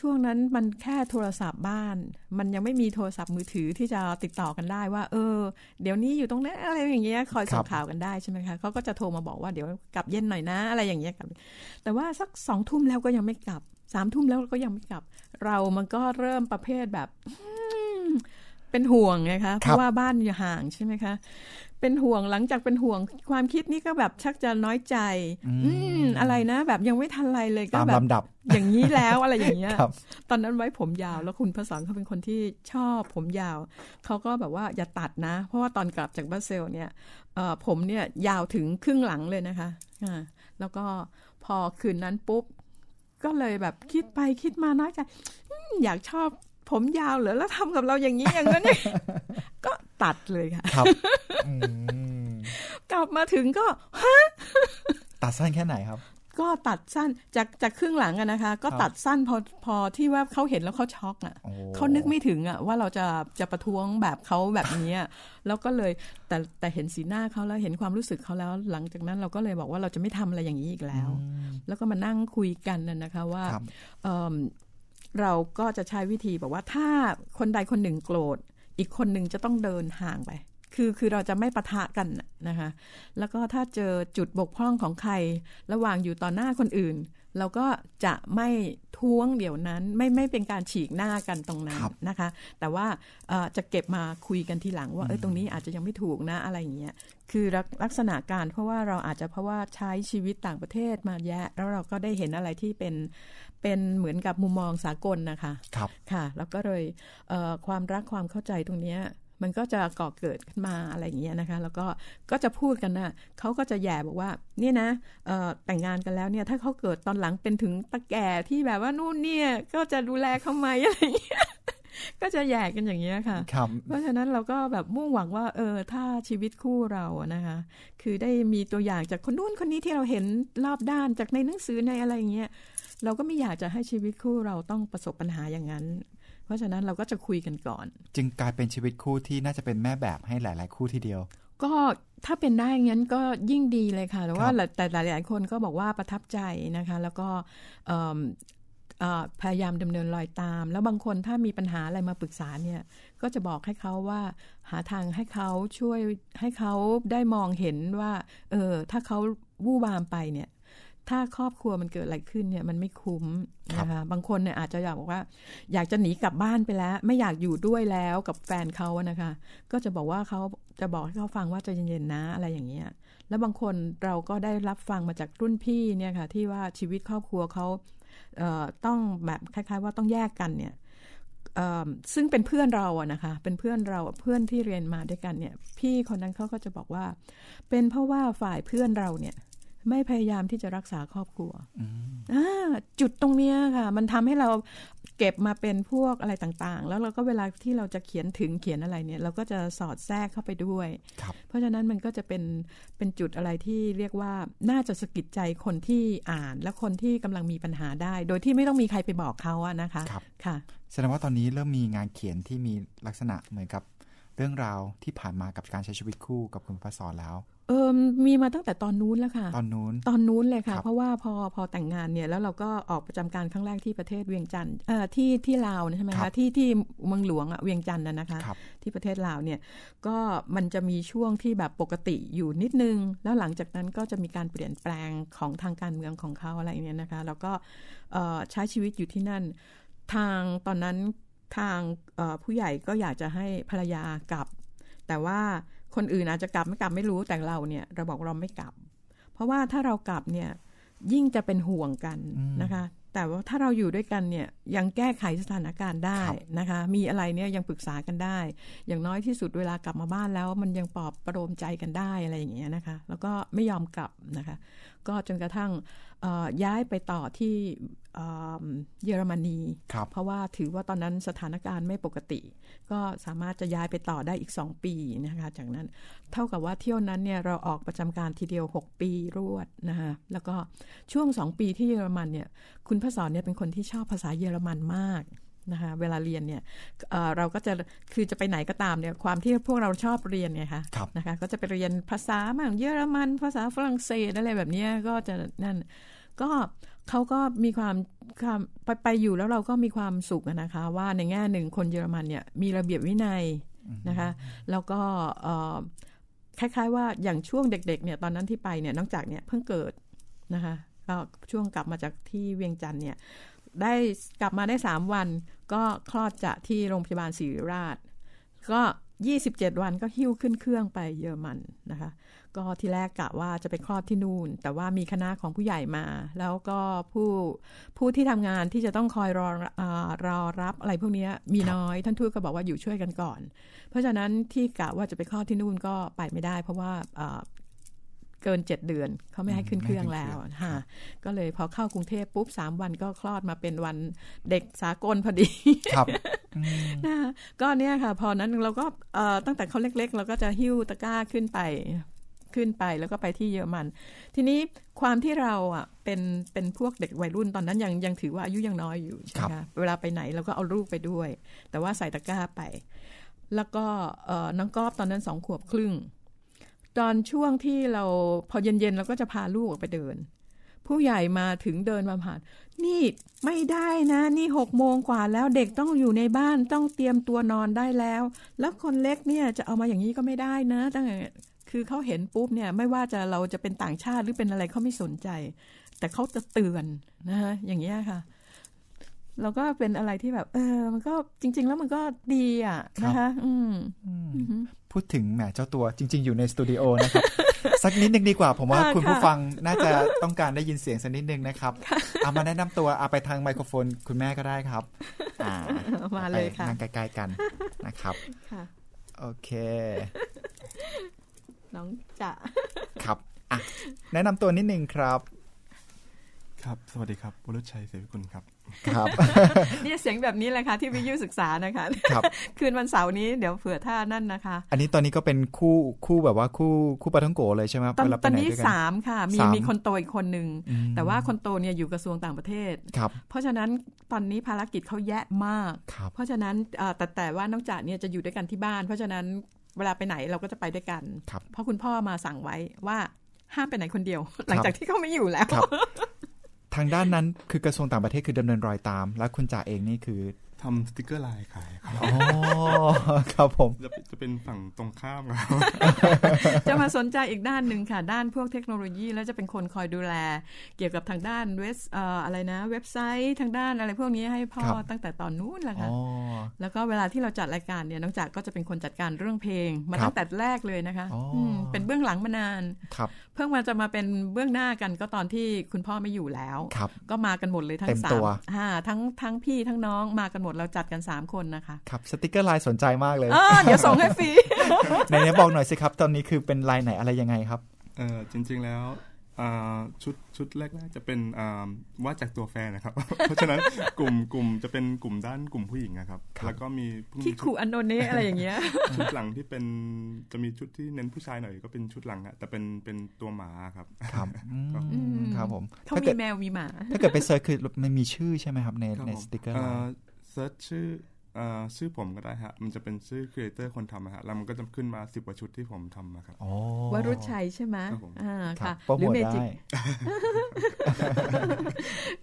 ช่วงนั้นมันแค่โทรศัพท์บ้าน มันยังไม่มีโทรศัพท์มือถือที่จะติดต่อกันได้ว่า เออ เดี๋ยวนี้อยู่ตรงนั้นอะไรอย่างเงี้ยคอยส่งข่าวกันได้ใช่ไหมคะเขาก็จะโทรมาบอกว่าเดี๋ยวกลับเย็นหน่อยนะ อะไรอย่างเงี้ยกลับ แต่ว่าสักสองทุ่มแล้วก็ยังไม่กลับสามทุ่มแล้วก็ยังไม่กลับ เรามันก็เริ่มประเภทแบบเป็นห่วงไงคะเพราะว่าบ้านอยู่ห่างใช่ไหมคะ เป็นห่วงหลังจากเป็นห่วงความคิดนี่ก็แบบชักจะน้อยใจ อืมอะไรนะ แบบยังไม่ทันไรเลยก็แบบอย่างนี้แล้วอะไรอย่างเงี้ยตอนนั้นไว้ผมยาวแล้วคุณพระสอนเขาเป็นคนที่ชอบผมยาว เขาก็แบบว่าอย่าตัดนะ เพราะว่าตอนกลับจากบาเซลเนี่ยผมเนี่ยยาวถึงครึ่งหลังเลยนะคะอ่าแล้วก็พอคืนนั้นปุ๊บก็เลยแบบคิดไปคิดมาน้อยใจอยากชอบ ผมยาวเหรอแล้วทำกับเราอย่างนี้อย่างนั้นก็ตัดเลยค่ะครับกลับมาถึงก็ฮะตัดสั้นแค่ไหนครับ ก็ตัดสั้นจากจากครึ่งหลังอะนะคะ ก็ตัดสั้นพอพอที่ว่าเขาเห็นแล้วเขาช็อกอะเขานึกไม่ถึงอะว่าเราจะจะประท้วงแบบเขาแบบนี้แล้วก็เลยแต่แต่เห็นสีหน้าเขาแล้วเห็นความรู้สึกเขาแล้ว หลังจากนั้นเราก็เลยบอกว่าเราจะไม่ทำอะไรอย่างนี้อีกแล้ว แล้วก็มานั่งคุยกันนะคะว่า เราก็จะใช้วิธีบอกว่าถ้าคนใดคนหนึ่งโกรธ อีกคนหนึ่งจะต้องเดินห่างไป คือคือเราจะไม่ปะทะกันนะคะ แล้วก็ถ้าเจอจุดบกพร่องของใคร ระหว่างอยู่ต่อหน้าคนอื่น เราก็จะไม่ท้วงเดี๋ยวนั้นไม่ไม่เป็นการฉีกหน้ากันตรงนั้นนะคะ แต่ว่าจะเก็บมาคุยกันทีหลังว่าเออตรงนี้อาจจะยังไม่ถูกนะอะไรอย่างเงี้ยคือลักษณะการเพราะว่าเราอาจจะเพราะว่าใช้ชีวิตต่างประเทศมาแยะ แล้วเราก็ได้เห็นอะไรที่เป็นเป็นเหมือนกับมุมมองสากลนะคะครับค่ะ แล้วก็เลยเอ่อความรักความเข้าใจตรงเนี้ย มันก็จะก่อเกิดขึ้นมาอะไรอย่างเงี้ยนะคะ แล้วก็ก็จะพูดกันนะเขาก็จะแย่บอกว่าเนี่ยนะเอ่อแต่งงานกันแล้วเนี่ย ถ้าเขาเกิดตอนหลังเป็นถึงตะแก่ที่แบบว่านู่นเนี่ยก็จะดูแลเขาไหมอะไรอย่างเงี้ยก็จะแย่กันอย่างเงี้ยค่ะครับเพราะฉะนั้นเราก็แบบมุ่งหวังว่า เออ ถ้าชีวิตคู่เราอะนะคะ คือได้มีตัวอย่างจากคนนู้นคนนี้ที่เราเห็นรอบด้านจากในหนังสือในอะไรอย่างเงี้ย เราก็ไม่อยากจะให้ชีวิตคู่เราต้องประสบปัญหาอย่างนั้น เพราะฉะนั้นเราก็จะคุยกันก่อน จึงกลายเป็นชีวิตคู่ที่น่าจะเป็นแม่แบบให้หลาย ๆ คู่ทีเดียว ก็ถ้าเป็นได้งั้นก็ยิ่งดีเลยค่ะแต่ว่าครับแต่หลาย ๆ คนก็บอกว่าประทับใจนะคะ แล้วก็เอิ่มเอ่อพยายามดำเนินรอยตาม แล้วบางคนถ้ามีปัญหาอะไรมาปรึกษาเนี่ย ก็จะบอกให้เขาว่าหาทางให้เขาช่วยให้เขาได้มองเห็นว่า เออถ้าเขาวู่วามไปเนี่ย ถ้าครอบครัวมันเกิดอะไรขึ้นเนี่ยมันไม่คุ้มนะคะบางคนเนี่ยอาจจะอยากบอกว่า อยากจะหนีกลับบ้านไปแล้ว ไม่อยากอยู่ด้วยแล้วกับแฟนเขาอะนะคะ ก็จะบอกว่าเขาจะบอกให้เขาฟังว่าใจะเย็นๆนะอะไรอย่างเงี้ยแล้วบางคนเราก็ได้รับฟังมาจากรุ่นพี่เนี่ยค่ะ ที่ว่าชีวิตครอบครัวเขาเอ่อต้องแบบคล้าย ๆ ว่าต้องแยกกันเนี่ยเอิ่มซึ่งเป็นเพื่อนเราอะนะคะ เป็นเพื่อนเราเพื่อนที่เรียนมาด้วยกันเนี่ย พี่คนนั้นเขาก็จะบอกว่า เป็นเพราะว่าฝ่ายเพื่อนเราเนี่ย ไม่พยายามที่จะรักษาครอบครัวอ่าจุดตรงเนี้ยค่ะ มันทำให้เราเก็บมาเป็นพวกอะไรต่างๆ แล้วเราก็เวลาที่เราจะเขียนถึงเขียนอะไรเนี่ย เราก็จะสอดแทรกเข้าไปด้วยครับเพราะฉะนั้นมันก็จะเป็นเป็นจุดอะไรที่เรียกว่าน่าจะสะกิดใจคนที่อ่าน และคนที่กำลังมีปัญหาได้ โดยที่ไม่ต้องมีใครไปบอกเขาอะนะคะครับค่ะแสดงว่าตอนนี้เริ่มมีงานเขียนที่มีลักษณะเหมือนกับเรื่องราวที่ผ่านมากับการใช้ชีวิตคู่กับคุณพระสอนแล้ว เออมีมาตั้งแต่ตอนนู้นแล้วค่ะ ตอนนู้น ตอนนู้นเลยค่ะครับเพราะว่าพอพอแต่งงานเนี่ยแล้วเราก็ออกประจำการครั้งแรกที่ประเทศเวียงจันทร์เอ่อที่ที่ลาวใช่ไหมครัคะบที่ที่เมืองหลวงอะเวียงจันทร์น่ะนะคะครับที่ประเทศลาวเนี่ยก็มันจะมีช่วงที่แบบปกติอยู่นิดนึง แล้วหลังจากนั้นก็จะมีการเปลี่ยนแปลงของทางการเมืองของเขาอะไรเนี่ยนะคะ แล้วก็เอ่อใช้ชีวิตอยู่ที่นั่น ทางตอนนั้นทางเอ่อผู้ใหญ่ก็อยากจะให้ภรรยากลับ แต่ว่า คนอื่นอาจจะกลับไม่กลับไม่รู้แต่เราเนี่ยเราบอกเราไม่กลับ เพราะว่าถ้าเรากลับเนี่ยยิ่งจะเป็นห่วงกันนะคะ แต่ว่าถ้าเราอยู่ด้วยกันเนี่ยยังแก้ไขสถานการณ์ได้นะคะ มีอะไรเนี่ยยังปรึกษากันได้ อย่างน้อยที่สุดเวลากลับมาบ้านแล้ว มันยังปลอบประโลมใจกันได้อะไรอย่างเงี้ยนะคะ แล้วก็ไม่ยอมกลับนะคะ ก็จนกระทั่งเอ่อย้ายไปต่อที่เอ่อเยอรมนีครับเพราะว่าถือว่าตอนนั้นสถานการณ์ไม่ปกติ ก็สามารถจะย้ายไปต่อได้อีก 2 ปีนะคะจากนั้นเท่ากับว่าเที่ยวนั้นเนี่ยเราออกประจำการทีเดียว 6 ปีรวดนะคะแล้วก็ช่วง 2 ปีที่เยอรมันเนี่ยคุณพระสอนเนี่ยเป็นคนที่ชอบภาษาเยอรมันมาก นะคะเวลาเรียนเนี่ยเอ่อเราก็จะคือจะไปไหนก็ตามเนี่ยความที่พวกเราชอบเรียนเนี่ยค่ะครับนะคะก็จะไปเรียนภาษาบ้างเยอรมัน ภาษาฝรั่งเศสอะไรแบบเนี้ยก็จะนั่นก็เขาก็มีความความไปไปอยู่แล้วเราก็มีความสุขอะนะคะ ว่าในแง่หนึ่งคนเยอรมันเนี่ยมีระเบียบวินัยนะคะ แล้วก็เอ่อคล้ายๆว่าอย่างช่วงเด็กๆเนี่ยตอนนั้นที่ไปเนี่ยนอกจากเนี่ยเพิ่งเกิดนะคะก็ช่วงกลับมาจากที่เวียงจันทร์เนี่ย ได้กลับมาได้สามวัน ก็คลอดจากที่โรงพยาบาลศิริราช ก็ 27 วันก็หิ้วขึ้นเครื่องไปเยอรมันนะคะ ก็ที่แรกกะว่าจะไปคลอดที่นู่น แต่ว่ามีคณะของผู้ใหญ่มา แล้วก็ผู้ผู้ที่ทำงานที่จะต้องคอยรออรอรับอะไรพวกนี้มีน้อย ท่านทูตก็บอกว่าอยู่ช่วยกันก่อน เพราะฉะนั้นที่กะว่าจะไปคลอดที่นู่นก็ไปไม่ได้ เพราะว่า เอ่อเกินเจ็ดเดือนเขาไม่ให้ขึ้นเครื่องแล้วค่ะก็เลยพอเข้ากรุงเทพปุ๊บสามวันก็คลอดมาเป็นวันเด็กสากลพอดีครับนะคะก็เนี่ยค่ะ พอนั้นเราก็เอ่อตั้งแต่เขาเล็ก ๆ เราก็จะหิ้วตะกร้าขึ้นไปขึ้นไปแล้วก็ไปที่เยอรมัน ทีนี้ความที่เราอะเป็นเป็นพวกเด็กวัยรุ่นตอนนั้นยังยังถือว่าอายุยังน้อยอยู่ใช่ไหมครัคะบเวลาไปไหนเราก็เอาลูกไปด้วย แต่ว่าใส่ตะกร้าไป แล้วก็เอ่อน้องกอบตอนนั้นสองขวบครึ่ง ตอนช่วงที่เราพอเย็นๆเราก็จะพาลูกออกไปเดิน ผู้ใหญ่มาถึงเดินมาผ่าน นี่ไม่ได้นะนี่หกโมงกว่าแล้วเด็กต้องอยู่ในบ้านต้องเตรียมตัวนอนได้แล้ว แล้วคนเล็กเนี่ยจะเอามาอย่างนี้ก็ไม่ได้นะตั้งแต่คือเขาเห็นปุ๊บเนี่ยไม่ว่าจะเราจะเป็นต่างชาติหรือเป็นอะไรเขาไม่สนใจ แต่เขาจะเตือนนะคะอย่างเงี้ยค่ะ เราก็เป็นอะไรที่แบบ เออ มันก็จริง ๆ แล้วมันก็ดีอะนะคะอืมพูดถึงแหมเจ้าตัวจริง ๆ อยู่ในสตูดิโอนะครับ สักนิดนึงดีกว่า ผมว่าอ่าคุณผู้ค่ะฟังน่าจะต้องการได้ยินเสียงสักนิดนึงนะครับเอามาแนะนำตัวเอาไปทางไมโครโฟน คุณแม่ก็ได้ครับอ่ามาเลยค่ะไปนั่งใกล้ๆกันนะครับค่ะโอเค น้องจะครับอะแนะนำตัวนิดนึงครับ ครับสวัสดีครับบุรุษชัยเสวิกุลครับครับเนี่ยเสียงแบบนี้แหละค่ะที่วิทยุศึกษานะคะครับคืนวันเสาร์นี้เดี๋ยวเผื่อท่านั่นนะคะ อันนี้ตอนนี้ก็เป็นคู่คู่แบบว่าคู่คู่ปาท่องโกเลยใช่ไหมครับตอนเวลาไปตอนไหนนี้ด้วยกัสามค่ะ มีสามมีคนโตอีกคนหนึ่งอืมแต่ว่าคนโตเนี่ยอยู่กระทรวงต่างประเทศครับเพราะฉะนั้นตอนนี้ภารกิจเขาแยะมากครับเพราะฉะนั้นเอ่อแต่แต่ว่าน้องจ๋าเนี่ยจะอยู่ด้วยกันที่บ้าน เพราะฉะนั้นเวลาไปไหนเราก็จะไปด้วยกันครับเพราะคุณพ่อมาสั่งไว้ว่าห้ามไปไหนคนเดียว หลังจากที่เขาไม่อยู่แล้วครับ ทางด้านนั้นคือกระทรวงต่างประเทศคือดำเนินรอยตาม และคุณจ่าเองนี่คือ ทำสติกเกอร์ลายขายครับอ๋อครับผมจะเป็นจะเป็นฝั่งตรงข้ามครับจะมาสนใจอีกด้านหนึ่งค่ะ ด้านพวกเทคโนโลยี แล้วจะเป็นคนคอยดูแล เกี่ยวกับทางด้านเว็บเอ่ออะไรนะ เว็บไซต์ทางด้านอะไรพวกนี้ให้พ่อครับตั้งแต่ตอนนู้นแหละอ๋ค่ะอแล้วก็เวลาที่เราจัดรายการเนี่ยน้องจักรก็จะเป็นคนจัดการเรื่องเพลงมาครับตั้งแต่แรกเลยนะคะอ๋ออืมเป็นเบื้องหลังมานานครับเพิ่งมาจะมาเป็นเบื้องหน้ากันก็ตอนที่คุณพ่อไม่อยู่แล้วครับก็มากันหมดเลยทั้เต็งมสาตัมวอ่าทั้งทั้งพี่ทั้งน้องมากันหมดเราจัดกันสามคนนะคะ ครับ สติกเกอร์ลายสนใจมากเลยเออเดี๋ยวส่งให้ฟรีไหนๆบอกหน่อยสิครับ ตอนนี้คือเป็นลายไหนอะไรยังไงครับ เออจริง ๆแล้วอ่าชุดชุดแรกๆจะเป็นอ่าวาดจากตัวแฟนนะครับ เพราะฉะนั้นกลุ่มกลุ่มจะเป็นกลุ่มด้านกลุ่มผู้หญิงนะครับครับแล้วก็มีเพิ่งที่มีชุขู่ดอันโนเนะอะไรอย่างเงี้ยชุดหลังที่เป็นจะมีชุดที่เน้นผู้ชายหน่อยก็เป็นชุดหลังฮะแต่เป็นเป็นตัวหมาครับครับอืมครับผมเขาถ้ามีเกิดแมวมีหมา ถ้าเกิดไปเซิร์ชคือมันมีชื่อใช่ไหมครับในครับในผมสติกเกอร์เอ่ลายอเซิร์ชชื่อเอ่อชื่อผมก็ได้ฮะ มันจะเป็นชื่อครีเอเตอร์คนทำอะฮะ แล้วมันก็จะขึ้นมาสิบกว่าชุดที่ผมทำอะครับอ๋อวรุชชัยใช่ไหมครับผมอ่าครัค่ะบโปรหโมรือทเมจิได้ก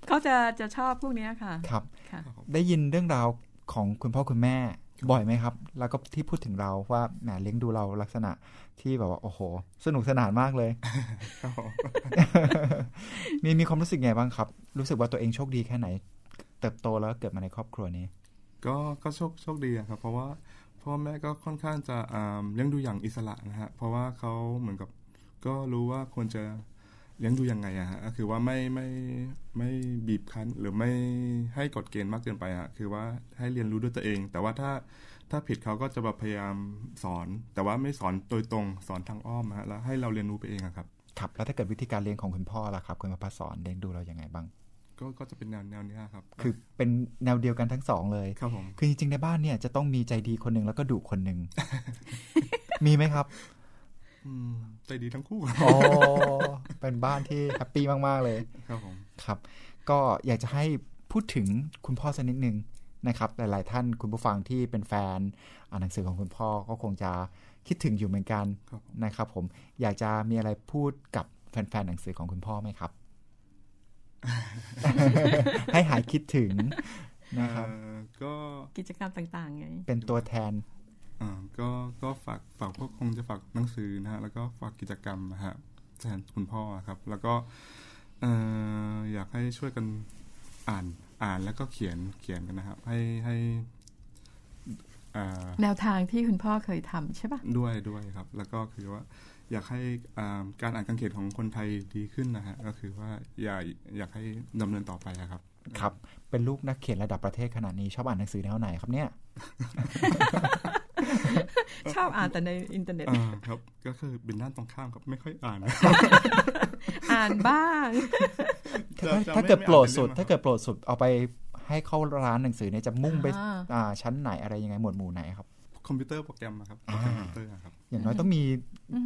เขาจะจะชอบพวกเนี้ยค่ะ ครับค่ะได้ยินเรื่องราวของคุณพ่อคุณแม่ บ่อยไหมครับ แล้วก็ที่พูดถึงเราว่าแหมเลี้ยงดูเราลักษณะที่แบบว่า โอ้โห สนุกสนานมากเลยครับผมมีมีความรู้สึกไงบ้างครับ รู้สึกว่าตัวเองโชคดีแค่ไหน เติบโตแล้วเกิดมาในครอบครัวนี้ ก็ก็โชคโชคดีอะครับ เพราะว่าพ่อแม่ก็ค่อนข้างจะอ่าเลี้ยงดูอย่างอิสระนะฮะเพราะว่าเขาเหมือนกับก็รู้ว่าควรจะเลี้ยงดูยังไงอะฮะก็คือว่าไม่ไม่ไม่บีบคั้นหรือไม่ให้กฎเกณฑ์มากเกินไปอะคือว่าให้เรียนรู้ด้วยตัวเอง แต่ว่าถ้าถ้าผิดเขาก็จะแบบพยายามสอน แต่ว่าไม่สอนโดยตรงสอนทางอ้อมอะฮะแล้วให้เราเรียนรู้ไปเองอะครับครับแล้วถ้าเกิดวิธีการเลี้ยงของคุณพ่อล่ะครับคุณพระสอนเลี้ยงดูเราอย่างไงบ้าง ก็ก็จะเป็นแนวแนวเนี้ยครับ คือเป็นแนวเดียวกันทั้งสองเลยครับผมคือจริงๆในบ้านเนี่ยจะต้องมีใจดีคนหนึ่งแล้วก็ดุคนหนึ่งมีไหมครับอืมใจดีทั้งคู่อ๋อเป็นบ้านที่แฮปปี้มากๆเลยครับผมครับ ก็อยากจะให้พูดถึงคุณพ่อสักนิดนึงนะครับ หลาย ๆ ท่านคุณผู้ฟังที่เป็นแฟนอ่านหนังสือของคุณพ่อก็คงจะคิดถึงอยู่เหมือนกันครับผมนะครับ ผมอยากจะมีอะไรพูดกับแฟน ๆ หนังสือของคุณพ่อไหมครับ ให้หายคิดถึงนะครับเอ่อก็กิจกรรมต่างๆไงเป็นตัวแทนอ่าก็ก็ฝากฝากพวกคงจะฝากหนังสือนะฮะแล้วก็ฝากกิจกรรมนะฮะแทนคุณพ่อครับ แล้วก็เอ่ออยากให้ช่วยกันอ่านอ่านแล้วก็เขียนเขียนกันนะครับ ให้ให้อ่าแนวทางที่คุณพ่อเคยทำใช่ปะด้วยด้วยครับ แล้วก็คือว่า อยากให้อ่าการอ่านการเขียนของคนไทยดีขึ้นนะฮะก็คือว่าอยากอยากให้ดำเนินต่อไปอะครับ ครับ เป็นลูกนักเขียนระดับประเทศขนาดนี้ชอบอ่านหนังสือแนวไหนครับเนี่ยชอบอ่านแต่ในอินเทอร์เน็ตอ่าครับ ก็คือเป็นด้านตรงข้ามครับไม่ค่อยอ่านนะอ่านบ้างจะถ้าจะถ้าไม่เกิดไม่โปรดอ่านเป็นสุดเล่มอะถ้าเกิดโปรดสุดเอาไปให้เข้าร้านหนังสือเนี่ยจะมุ่งไปอ่าอ่าชั้นไหนอะไรยังไงหมวดหมู่ไหนครับ คอมพิวเตอร์โปรแกรมอะครับอ่าโปรแกรมคอมพิวเตอร์อะครับอย่างน้อยต้องมี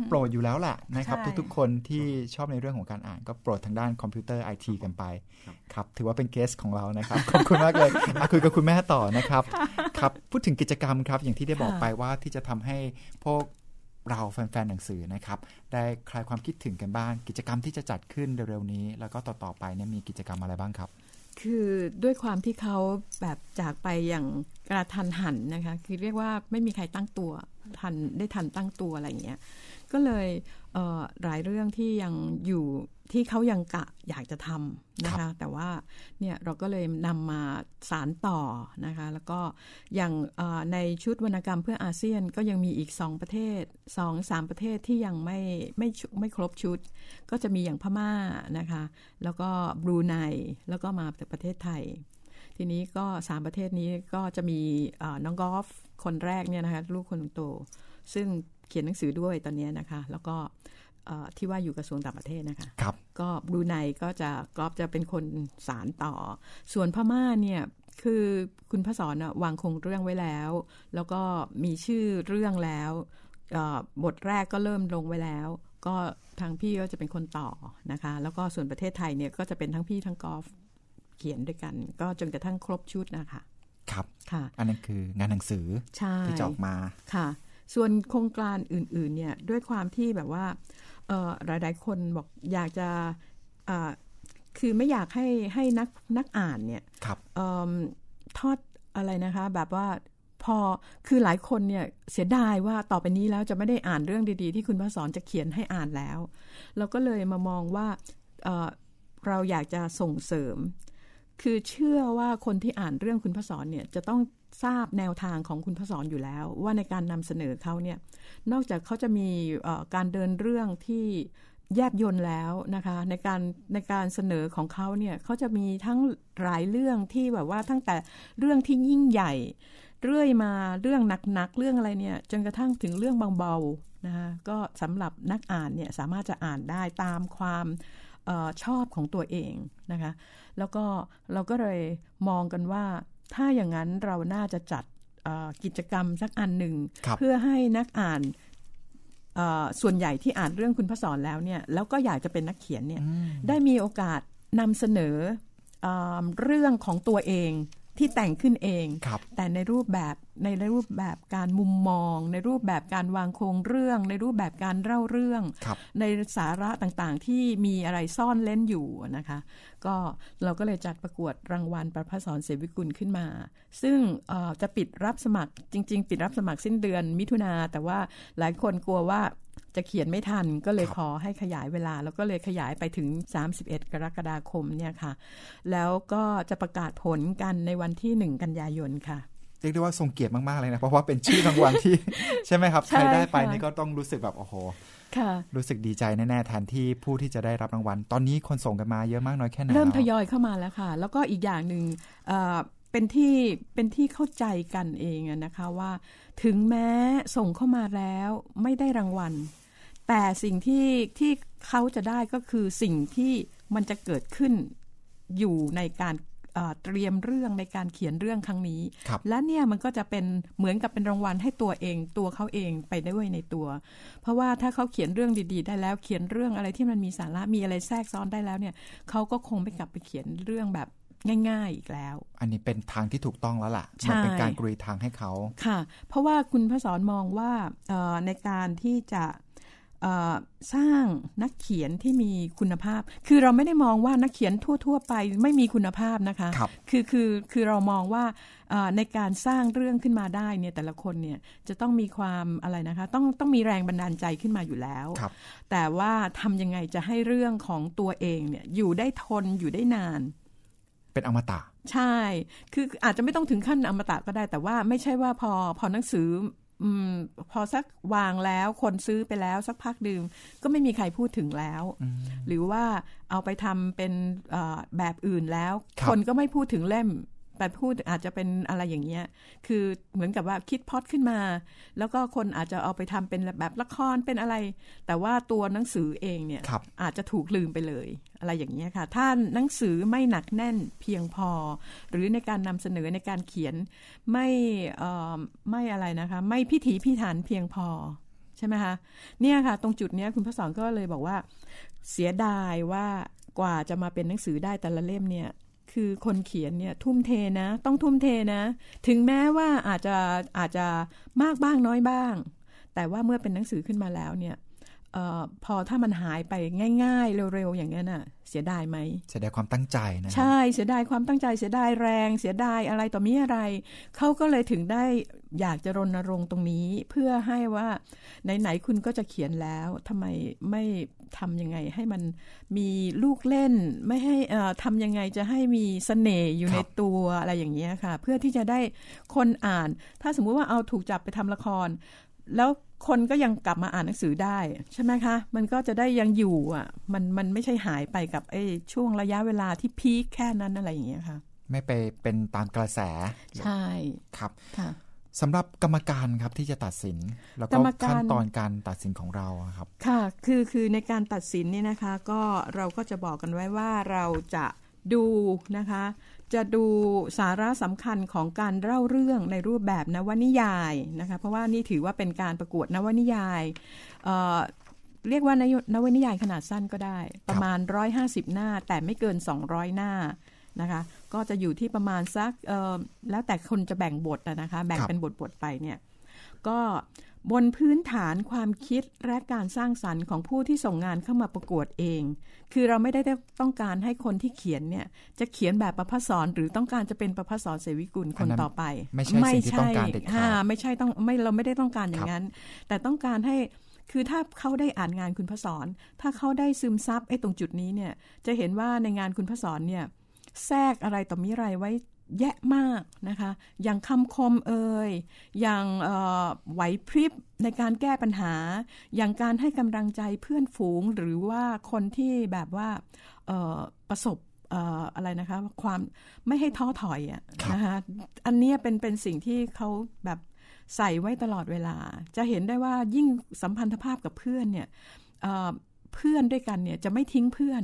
โปรดอยู่แล้วแหละนะครับใช่ทุกๆคนที่ชอบในเรื่องของการอ่านก็โปรดทางด้านคอมพิวเตอร์ไอทีกันไปครับครับถือว่าเป็น guest ของเรานะครับขอบคุณมากเลยอะคุยกับคุณแม่ต่อนะครับครับพูดถึงกิจกรรมครับอย่างที่ได้บอกไปว่าที่จะทำให้พวกเราแฟนๆหนังสือนะครับได้คลายความคิดถึงกันบ้าง กิจกรรมที่จะจัดขึ้นเร็วๆนี้ แล้วก็ต่อๆไปเนี่ยมีกิจกรรมอะไรบ้างครับ คือด้วยความที่เขาแบบจากไปอย่างกระทันหันนะคะ คือเรียกว่าไม่มีใครตั้งตัว ทันได้ทันตั้งตัวอะไรอย่างเงี้ยก็เลยหลายเรื่องที่ยังอยู่ที่เขายังกะอยากจะทำนะคะ แต่ว่าเนี่ยเราก็เลยนำมาสารต่อนะคะ แล้วก็อย่างในชุดวรรณกรรมเพื่ออาเซียนก็ยังมีอีกสองประเทศสองสามประเทศที่ยังไม่ไม่ไม่ครบชุด ก็จะมีอย่างพม่านะคะ แล้วก็บรูไนแล้วก็มาจากประเทศไทย ทีนี้ก็สามประเทศนี้ก็จะมีน้องกอล์ฟคนแรกเนี่ยนะคะลูกคนโต ซึ่งเขียนหนังสือด้วยตอนนี้นะคะ แล้วก็ที่ว่าอยู่กระทรวงต่างประเทศนะคะครับก็บรูไนก็จะกอบจะเป็นคนสารต่อ ส่วนพม่าเนี่ยคือคุณพระสอนวางคงเรื่องไว้แล้ว แล้วก็มีชื่อเรื่องแล้วบทแรกก็เริ่มลงไว้แล้ว ก็ทางพี่ก็จะเป็นคนต่อนะคะ แล้วก็ส่วนประเทศไทยเนี่ยก็จะเป็นทั้งพี่ทั้งกอล์ฟ เขียนด้วยกัน ก็จนกระทั่งครบชุดนะคะครับค่ะ อันนั้นคืองานหนังสือที่จะออกมาค่ะ ส่วนโครงการอื่น ๆ เนี่ยด้วยความที่แบบว่าหลาย ๆ คนบอกอยากจะคือไม่อยากให้ให้นักนักอ่านเนี่ยทอดอะไรนะคะ แบบว่าพอคือหลายคนเนี่ยเสียดายว่าต่อไปนี้แล้วจะไม่ได้อ่านเรื่องดีๆ ที่คุณพระสอนจะเขียนให้อ่านแล้ว เราก็เลยมามองว่าเเราอยากจะส่งเสริม คือเชื่อว่าคนที่อ่านเรื่องคุณพรเนี่ยจะต้องทราบแนวทางของคุณพรอนอยู่แล้ว ว่าในการนำเสนอเขาเนี่ยนอกจากเขาจะมีการเดินเรื่องที่แยบยนแล้วนะคะในการในการเสนอของเขาเนี่ยเขาจะมีทั้งหลายเรื่องที่แบบว่าตั้งแต่เรื่องที่ยิ่งใหญ่ เรื่อยมาเรื่องหนักๆเรื่องอะไรเนี่ยจนกระทั่งถึงเรื่องเบาๆนะคะก็สำหรับนักอ่านเนี่ยสามารถจะอ่านได้ตามความ ออชอบของตัวเองนะคะ แล้วก็เราก็เลยมองกันว่า ถ้าอย่างนั้นเราน่าจะจัดกิจกรรมสักอันหนึ่ง เพื่อให้นักอ่านส่วนใหญ่ที่อ่านเรื่องคุณพระสอนแล้วเนี่ยแล้วก็อยากจะเป็นนักเขียนเนี่ยได้มีโอกาสนำเสนอเรื่องของตัวเอง ที่แต่งขึ้นเองแต่ในรูปแบบในรูปแบบการมุมมอง ในรูปแบบการวางโครงเรื่อง ในรูปแบบการเล่าเรื่อง ในสาระต่างๆ ที่มีอะไรซ่อนเล่นอยู่นะคะ ก็เราก็เลยจัดประกวดรางวัลประพัสอนเสวิกุลขึ้นมา ซึ่งจะปิดรับสมัครจริง ๆ ปิดรับสมัครสิ้นเดือนมิถุนาแต่ว่าหลายคนกลัวว่า จะเขียนไม่ทันก็เลยขอให้ขยายเวลา แล้วก็เลยขยายไปถึง 31 กรกฎาคมเนี่ยค่ะ แล้วก็จะประกาศผลกันในวันที่ 1 กันยายนค่ะเรียกได้ว่าทรงเกียรติมาก ๆ เลยนะ เพราะว่าเป็นชื่อรางวัลที่ ใช่ไหมครับ ใครได้ไปนี่ก็ต้องรู้สึกแบบ โอ้โหรู้สึกดีใจแน่ ๆ แทนที่ผู้ที่จะได้รับรางวัล ตอนนี้คนส่งกันมาเยอะมากน้อยแค่ไหนเริ่มทยอยเข้ามาแล้วค่ะ แล้วก็อีกอย่างหนึ่งเป็นที่เป็นที่เข้าใจกันเองนะคะว่า ถึงแม้ส่งเข้ามาแล้วไม่ได้รางวัล แต่สิ่งที่ที่เขาจะได้ก็คือสิ่งที่มันจะเกิดขึ้นอยู่ในการเตรียมเรื่องในการเขียนเรื่องครั้งนี้ และเนี่ยมันก็จะเป็นเหมือนกับเป็นรางวัลให้ตัวเองตัวเขาเองไปได้ด้วยในตัว เพราะว่าถ้าเขาเขียนเรื่องดีๆ ได้แล้วเขียนเรื่องอะไรที่มันมีสาระมีอะไรแทรกซ้อนได้แล้วเนี่ยเขาก็คงไม่กลับไปเขียนเรื่องแบบ ง่าย ๆอีกแล้ว อันนี้เป็นทางที่ถูกต้องแล้วล่ะมันเป็นการกรีทางให้เขาค่ะ เพราะว่าคุณพระสอนมองว่าในการที่จะสร้างนักเขียนที่มีคุณภาพ คือเราไม่ได้มองว่านักเขียนทั่ว ๆ ไปไม่มีคุณภาพนะคะคคือคือคือเรามองว่าในการสร้างเรื่องขึ้นมาได้เนี่ยแต่ละคนเนี่ยจะต้องมีความอะไรนะคะ ต้องต้องมีแรงบันดาลใจขึ้นมาอยู่แล้ว แต่ว่าทำยังไงจะให้เรื่องของตัวเองเนี่ยอยู่ได้ทนอยู่ได้นาน เป็นอมตะ ใช่ คืออาจจะไม่ต้องถึงขั้นอมตะก็ได้ แต่ว่าไม่ใช่ว่าพอพอหนังสืออืมพอสักวางแล้วคนซื้อไปแล้วสักพักดื่มก็ไม่มีใครพูดถึงแล้ว หรือว่าเอาไปทำเป็นแบบอื่นแล้วคนก็ไม่พูดถึงเล่ม แต่พูดอาจจะเป็นอะไรอย่างเงี้ย คือเหมือนกับว่าคิดพอดขึ้นมา แล้วก็คนอาจจะเอาไปทำเป็นแบบละครเป็นอะไร แต่ว่าตัวหนังสือเองเนี่ยอาจจะถูกลืมไปเลย อะไรอย่างเงี้ยค่ะ ถ้าหนังสือไม่หนักแน่นเพียงพอ หรือในการนำเสนอในการเขียนไม่ไม่อะไรนะคะ ไม่พิถีพิถันเพียงพอใช่ไหมคะเนี่ยค่ะ ตรงจุดนี้คุณพระสอนก็เลยบอกว่า เสียดายว่ากว่าจะมาเป็นหนังสือได้แต่ละเล่มเนี่ย คือคนเขียนเนี่ยทุ่มเทนะ ต้องทุ่มเทนะ ถึงแม้ว่าอาจจะอาจจะมากบ้างน้อยบ้าง แต่ว่าเมื่อเป็นหนังสือขึ้นมาแล้วเนี่ยออพอถ้ามันหายไปง่าย ๆ เร็วๆอย่างนั้นน่ะ เสียดายไหมเสียดายความตั้งใจนะใช่เสียดายความตั้งใจเสียดายแรง เสียดายอะไรต่อมีอะไรเขาก็เลยถึงได้อยากจะรณรงค์ตรงนี้ เพื่อให้ว่าไหนๆคุณก็จะเขียนแล้วทำไมไม่ ทำยังไงให้มันมีลูกเล่น ไม่ให้ทำยังไงจะให้มีสเสน่ห์อยู่ในตัวอะไรอย่างเงี้ยค่ะ เพื่อที่จะได้คนอ่าน ถ้าสมมุติว่าเอาถูกจับไปทำละคร แล้วคนก็ยังกลับมาอ่านหนังสือได้ ใช่ไหมคะ มันก็จะได้ยังอยู่อะมันมันไม่ใช่หายไปกับไอ้ช่วงระยะเวลาที่พีคแค่นั้นอะไรอย่างเงี้ยค่ะ ไม่ไปเป็นตามกระแส ใช่ครับค่ะ สำหรับกรรมการครับที่จะตัดสิน แล้วก็ขั้นตอนการตัดสินของเราครับค่ะคือคือในการตัดสินนี่นะคะก็เราก็จะบอกกันไว้ว่าเราจะดูนะคะ จะดูสาระสำคัญของการเล่าเรื่องในรูปแบบนวนิยายนะคะเพราะว่านี่ถือว่าเป็นการประกวดนวนิยายเเรียกว่านวนิยายขนาดสั้นก็ได้ ประมาณ 150 หน้า แต่ไม่เกิน 200 หน้านะคะ ก็จะอยู่ที่ประมาณสักแล้วแต่คนจะแบ่งบทนะคะ แบ่งเป็นบทบทไปเนี่ยก็บนพื้นฐานความคิดและการสร้างสรรค์ของผู้ที่ส่งงานเข้ามาประกวดเอง คือเราไม่ได้ต้องการให้คนที่เขียนเนี่ย จะเขียนแบบประพัสอนหรือต้องการจะเป็นประพัสอนเสวิกุลคนต่อไป ไม่ใช่สิ่งที่ต้องการเด็ดขาดไม่ใช่ต้องไม่เราไม่ได้ต้องการอย่างนั้น แต่ต้องการให้คือถ้าเขาได้อ่านงานคุณพศรถ้าเขาได้ซึมซับไอ้ตรงจุดนี้เนี่ย จะเห็นว่าในงานคุณพศรเนี่ย แทรกอะไรต่อมิไรไว้แยะมากนะคะ อย่างคำคมเอ่ย อย่างไหวพริบในการแก้ปัญหา อย่างการให้กำลังใจเพื่อนฝูงหรือว่าคนที่แบบว่าประสบอะไรนะคะความไม่ให้ท้อถอยอะนะคะอันนี้เป็นเป็นสิ่งที่เขาแบบใส่ไว้ตลอดเวลา จะเห็นได้ว่ายิ่งสัมพันธภาพกับเพื่อนเนี่ยเพื่อนด้วยกันเนี่ยจะไม่ทิ้งเพื่อน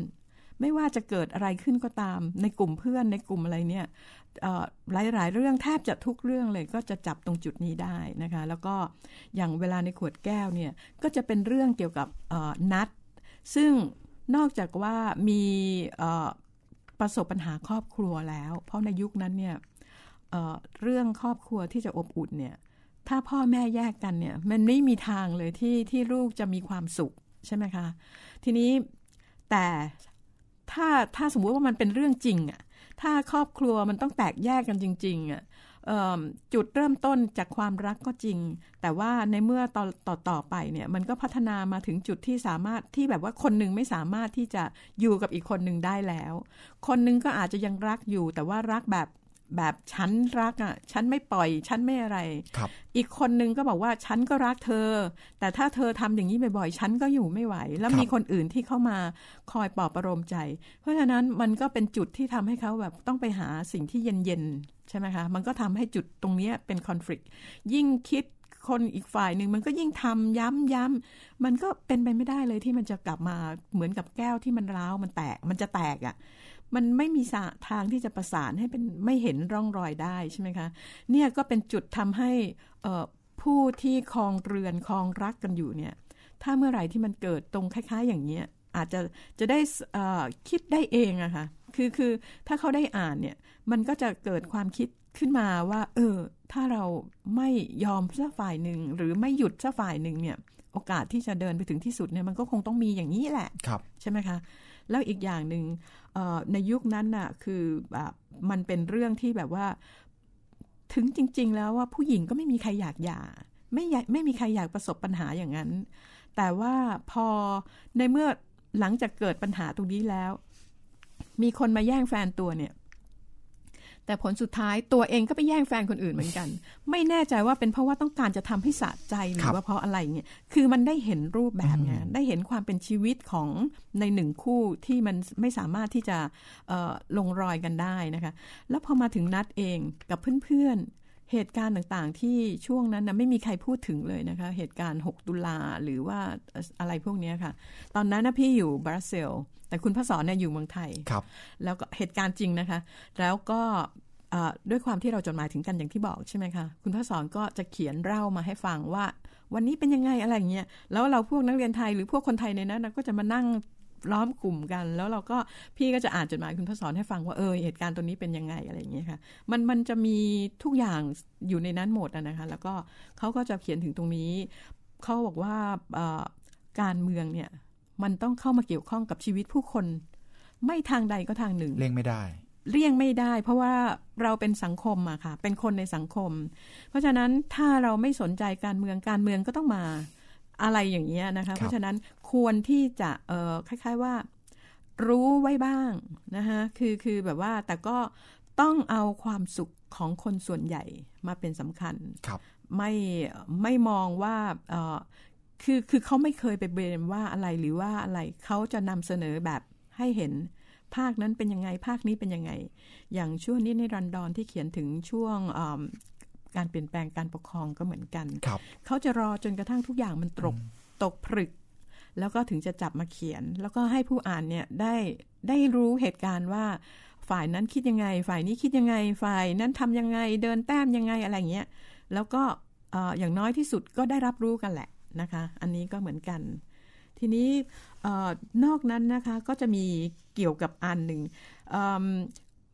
ไม่ว่าจะเกิดอะไรขึ้นก็ตาม ในกลุ่มเพื่อนในกลุ่มอะไรเนี่ยหลายๆเรื่องแทบจะทุกเรื่องเลยก็จะจับตรงจุดนี้ได้นะคะ แล้วก็อย่างเวลาในขวดแก้วเนี่ยก็จะเป็นเรื่องเกี่ยวกับนัด ซึ่งนอกจากว่ามีประสบปัญหาครอบครัวแล้ว เพราะในยุคนั้นเนี่ยเเรื่องครอบครัวที่จะอบอุ่นเนี่ยถ้าพ่อแม่แยกกันเนี่ยมันไม่มีทางเลยที่ที่ลูกจะมีความสุขใช่ไหมคะ ทีนี้แต่ ถ้าถ้าสมมุติว่ามันเป็นเรื่องจริงอะถ้าครอบครัวมันต้องแตกแยกกันจริง ๆอะจุดเริ่มต้นจากความรักก็จริง แต่ว่าในเมื่อต่อต่อต่อไปเนี่ยมันก็พัฒนามาถึงจุดที่สามารถที่แบบว่าคนหนึ่งไม่สามารถที่จะอยู่กับอีกคนหนึ่งได้แล้ว คนหนึ่งก็อาจจะยังรักอยู่ แต่ว่ารักแบบ แบบฉันรักอะฉันไม่ปล่อย ฉันไม่อะไรอีกคนนึงก็บอกว่าฉันก็รักเธอ แต่ถ้าเธอทำอย่างนี้บ่อยๆ ฉันก็อยู่ไม่ไหว แล้วมีคนอื่นที่เข้ามาคอยปลอบประโลมใจ เพราะฉะนั้นมันก็เป็นจุดที่ทำให้เขาแบบต้องไปหาสิ่งที่เย็นๆ ใช่ไหมคะ มันก็ทำให้จุดตรงนี้เป็นคอน FLICT ยิ่งคิดคนอีกฝ่ายหนึ่งมันก็ยิ่งทำย้ำย้ำมันก็เป็นไปไม่ได้เลยที่มันจะกลับมาเหมือนกับแก้วที่มันร้าวมันแตกมันจะแตกอะ่ะ มันไม่มีทางที่จะประสานให้เป็นไม่เห็นร่องรอยได้ใช่ไหมคะเนี่ยก็เป็นจุดทำให้ผู้ที่คลองเรือนคลองรักกันอยู่เนี่ยถ้าเมื่อไหร่ที่มันเกิดตรงคล้าย ๆ อย่างเนี้ยอาจจะจะได้คิดได้เองอะคะ่ะคือคือถ้าเขาได้อ่านเนี่ยมันก็จะเกิดความคิดขึ้นมาว่า เออ ถ้าเราไม่ยอมสักฝ่ายหนึ่งหรือไม่หยุดสักฝ่ายหนึ่งเนี่ย โอกาสที่จะเดินไปถึงที่สุดเนี่ยมันก็คงต้องมีอย่างนี้แหละใช่ไหมคะ แล้วอีกอย่างหนึ่งในยุคนั้นน่ะคือแบบมันเป็นเรื่องที่แบบว่า ถึงจริง ๆ แล้วว่าผู้หญิงก็ไม่มีใครอยากหย่าไม่ไม่มีใครอยากประสบปัญหาอย่างนั้น แต่ว่าพอในเมื่อหลังจากเกิดปัญหาตรงนี้แล้ว มีคนมาแย่งแฟนตัวเนี่ย แต่ผลสุดท้ายตัวเองก็ไปแย่งแฟนคนอื่นเหมือนกัน ไม่แน่ใจว่าเป็นเพราะว่าต้องการจะทำให้สะใจหรือว่าเพราะอะไรเนี่ยคือมันได้เห็นรูปแบบไงได้เห็นความเป็นชีวิตของในหนึ่งคู่ที่มันไม่สามารถที่จะลงรอยกันได้นะคะ แล้วพอมาถึงนัดเองกับเพื่อนๆ เหตุการณ์ต่างๆ ที่ช่วงนั้นนะไม่มีใครพูดถึงเลยนะคะ เหตุการณ์ 6 ตุลาหรือว่าอะไรพวกนี้ค่ะ ตอนนั้นนะพี่อยู่บราซิล แต่คุณพระสอนเนี่ยอยู่เมืองไทยครับแล้วก็เหตุการณ์จริงนะคะ แล้วก็ด้วยความที่เราจดหมายถึงกันอย่างที่บอกใช่ไหมคะคุณพระสอนก็จะเขียนเล่ามาให้ฟังว่า วันนี้เป็นยังไงอะไรเงี้ยแล้วเราพวกนักเรียนไทยหรือพวกคนไทยในนั้นก็จะมานั่ง ล้อมกลุ่มกัน แล้วเราก็พี่ก็จะอ่านจดหมายคุณพระสอนให้ฟังว่าเออเหตุการณ์ตัวนี้เป็นยังไงอะไรอย่างเงี้ยค่ะมันมันจะมีทุกอย่างอยู่ในนั้นหมดนะคะ แล้วก็เขาก็จะเขียนถึงตรงนี้เขาบอกว่าการเมืองเนี่ยมันต้องเข้ามาเกี่ยวข้องกับชีวิตผู้คน ไม่ทางใดก็ทางหนึ่งเลี่ยงไม่ได้ เลี่ยงไม่ได้ เพราะว่าเราเป็นสังคมอะค่ะ เป็นคนในสังคม เพราะฉะนั้นถ้าเราไม่สนใจการเมืองการเมืองก็ต้องมา อะไรอย่างเงี้ยนะคะเพราะฉะนั้นควรที่จะเออคล้าย ๆว่า รู้ไว้บ้างนะคะคือคือแบบว่าแต่ก็ต้องเอาความสุขของคนส่วนใหญ่มาเป็นสำคัญครับไม่ไม่มองว่าเออคือคือเขาไม่เคยไปเบรมว่าอะไรหรือว่าอะไรเขาจะนำเสนอแบบให้เห็นภาคนั้นเป็นยังไงภาคนี้เป็นยังไง อย่างช่วงนี้ในรันดอนที่เขียนถึงช่วง การเปลี่ยนแปลงการปกครองก็เหมือนกันครับเขาจะรอจนกระทั่งทุกอย่างมันตกตกผลึก แล้วก็ถึงจะจับมาเขียน แล้วก็ให้ผู้อ่านเนี่ยได้ได้รู้เหตุการณ์ว่าฝ่ายนั้นคิดยังไง ฝ่ายนี้คิดยังไง ฝ่ายนั้นทำยังไง เดินแต้มยังไงอะไรเงี้ย แล้วก็อย่างน้อยที่สุดก็ได้รับรู้กันแหละนะคะ อันนี้ก็เหมือนกัน ทีนี้นอกนั้นนะคะก็จะมีเกี่ยวกับอันหนึ่ง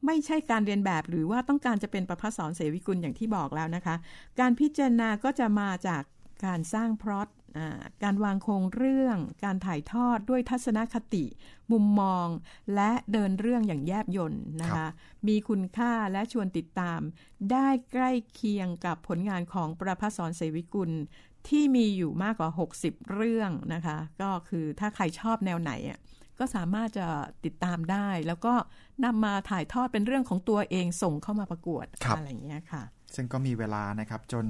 ไม่ใช่การเรียนแบบหรือว่าต้องการจะเป็นประพัฒสอนเสวิกุลอย่างที่บอกแล้วนะคะ การพิจารณาก็จะมาจากการสร้างพล็อตการวางโครงเรื่อง การถ่ายทอดด้วยทัศนคติ มุมมอง และเดินเรื่องอย่างแยบยนต์นะคะ มีคุณค่าและชวนติดตาม ได้ใกล้เคียงกับผลงานของประพัฒสอนเสวิกุลที่มีอยู่มากกว่า 60 เรื่องนะคะ ก็คือถ้าใครชอบแนวไหนอะ ก็สามารถจะติดตามได้ แล้วก็นำมาถ่ายทอดเป็นเรื่องของตัวเองส่งเข้ามาประกวดอะไรอย่างเงี้ยค่ะ ซึ่งก็มีเวลานะครับจน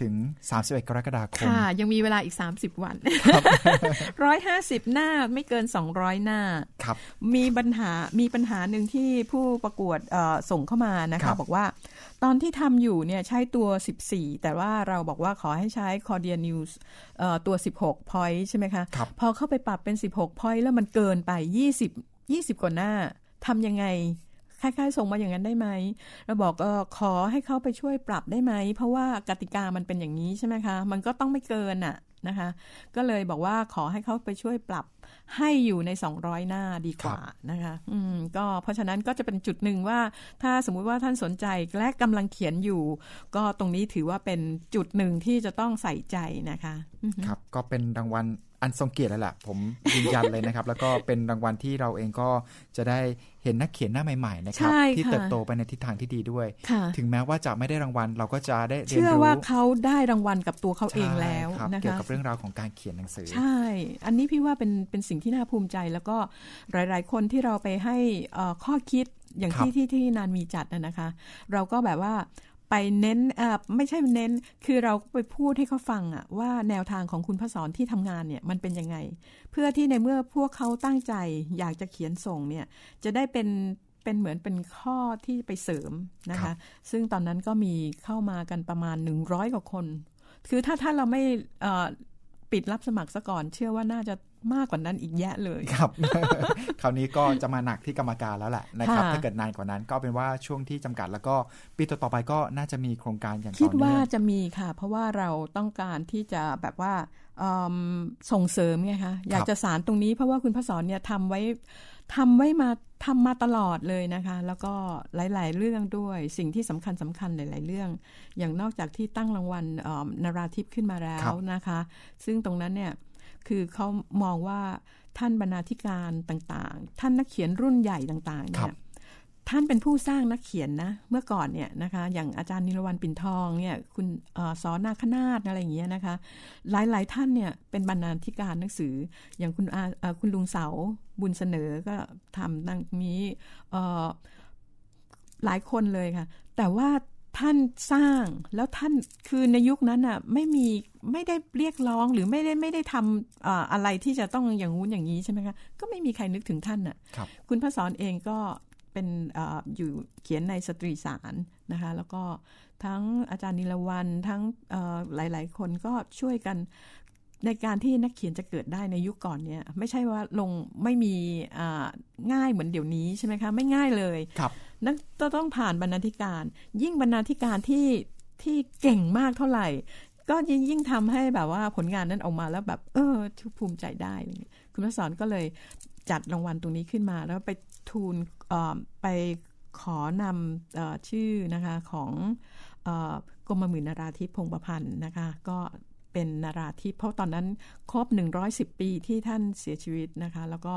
ถึง 31 กรกฎาคม ค่ะ ยังมีเวลาอีก 30 วันร้อยห้าสิบหน้าไม่เกิน 200 หน้า ครับ มีปัญหา มีปัญหาหนึ่งที่ผู้ประกวดส่งเข้ามานะคะบอกว่า ตอนที่ทำอยู่เนี่ยใช้ตัว 14 แต่ว่าเราบอกว่าขอให้ใช้ Cordia News ตัว 16 point ใช่ไหมคะพอเข้าไปปรับเป็น 16 point แล้วมันเกินไป 20 20 กว่าหน้าทำยังไง คล้ายๆ ส่งมาอย่างนั้นได้ไหมเราบอกเออขอให้เขาไปช่วยปรับได้ไหม เพราะว่ากติกามันเป็นอย่างนี้ใช่ไหมคะ มันก็ต้องไม่เกินอะนะคะ ก็เลยบอกว่าขอให้เขาไปช่วยปรับให้อยู่ใน 200 หน้าดีกว่านะคะ อืม ก็เพราะฉะนั้นก็จะเป็นจุดหนึ่งว่า ถ้าสมมุติว่าท่านสนใจและกำลังเขียนอยู่ ก็ตรงนี้ถือว่าเป็นจุดหนึ่งที่จะต้องใส่ใจนะคะ ครับ ก็เป็นรางวัล อันทรงเกียรติแล้วแหละผมยืนยันเลยนะครับ แล้วก็เป็นรางวัลที่เราเองก็จะได้เห็นนักเขียนหน้าใหม่ๆนะครับที่เติบโตไปในทิศทางที่ดีด้วย ถึงแม้ว่าจะไม่ได้รางวัลเราก็จะได้เรียนรู้เชื่อว่าเขาได้รางวัลกับตัวเขาเองแล้วนะคะเกี่ยวกับเรื่องราวของการเขียนหนังสือ ใช่ อันนี้พี่ว่าเป็นเป็นสิ่งที่น่าภูมิใจ แล้วก็หลาย ๆ คนที่เราไปให้ข้อคิดอย่างที่ที่ที่นานมีจัดนะคะ เราก็แบบว่า ไปเน้นเอ่อไม่ใช่เน้น คือเราไปพูดให้เขาฟังอะว่าแนวทางของคุณพระสอนที่ทำงานเนี่ยมันเป็นยังไง เพื่อที่ในเมื่อพวกเขาตั้งใจ อยากจะเขียนส่งเนี่ยจะได้เป็นเป็นเหมือนเป็นข้อที่ไปเสริมนะคะ ซึ่งตอนนั้นก็มีเข้ามากันประมาณ 100 กว่าคน คือถ้าถ้าเราไม่ปิดรับสมัครซะก่อน เชื่อว่าน่าจะ มากกว่านั้นอีกแยะเลยครับ คราวนี้ก็จะมาหนักที่กรรมการแล้วแหละนะครับ ถ้าเกิดนานกว่านั้นก็เป็นว่าช่วงที่จำกัด แล้วก็ปีต่อไปก็น่าจะมีโครงการอย่างต่อเนื่องคิดว่าจะมีค่ะ เพราะว่าเราต้องการที่จะแบบว่าส่งเสริมไงคะอยากจะสารตรงนี้เพราะว่าคุณพระสอนเนี่ยทำไว้ทำไว้มาทำมาตลอดเลยนะคะ แล้วก็หลาย ๆ เรื่องด้วยสิ่งที่สำคัญสำคัญหลาย ๆ เรื่อง อย่างนอกจากที่ตั้งรางวัลนาราทิพขึ้นมาแล้วนะคะ ซึ่งตรงนั้นเนี่ย คือเขามองว่าท่านบรรณาธิการต่างๆ ท่านนักเขียนรุ่นใหญ่ต่างๆเนี่ยท่านเป็นผู้สร้างนักเขียนนะ เมื่อก่อนเนี่ยนะคะ อย่างอาจารย์นิรวันปิ่นทองเนี่ย คุณสอนนาคนาฏอะไรอย่างเงี้ยนะคะ หลายๆท่านเนี่ยเป็นบรรณาธิการหนังสือ อย่างคุณอาคุณลุงเสาบุญเสนอก็ทำดังนี้หลายคนเลยค่ะ แต่ว่า ท่านสร้างแล้วท่านคือในยุคนั้นอะไม่มีไม่ได้เรียกร้องหรือไม่ได้ไม่ได้ทำอะไรที่จะต้องอย่างงู้นอย่างนี้ใช่ไหมคะก็ไม่มีใครนึกถึงท่านอะคุณพระสอนเองก็เป็นออยู่เขียนในสตรีสารนะคะแล้วก็ทั้งอาจารย์นิลวันทั้งหลาย ๆ คนก็ช่วยกัน ในการที่นักเขียนจะเกิดได้ในยุคก่อนเนี่ยไม่ใช่ว่าลงไม่มีง่ายเหมือนเดี๋ยวนี้ใช่ไหมคะไม่ง่ายเลยครับนักต้องผ่านบรรณาธิการ ยิ่งบรรณาธิการที่ที่เก่งมากเท่าไหร่ ก็ยิ่งยิ่งทำให้แบบว่าผลงานนั้นออกมาแล้วแบบ เออภูมิใจได้คุณพระสอนก็เลยจัดรางวัลตรงนี้ขึ้นมา แล้วไปทูลไปขอนำชื่อนะคะของกรมหมื่นนาราธิพงประพันธ์นะคะ ก็ เป็นนาราธิปเพราะตอนนั้นครบ 110 ปีที่ท่านเสียชีวิตนะคะ แล้วก็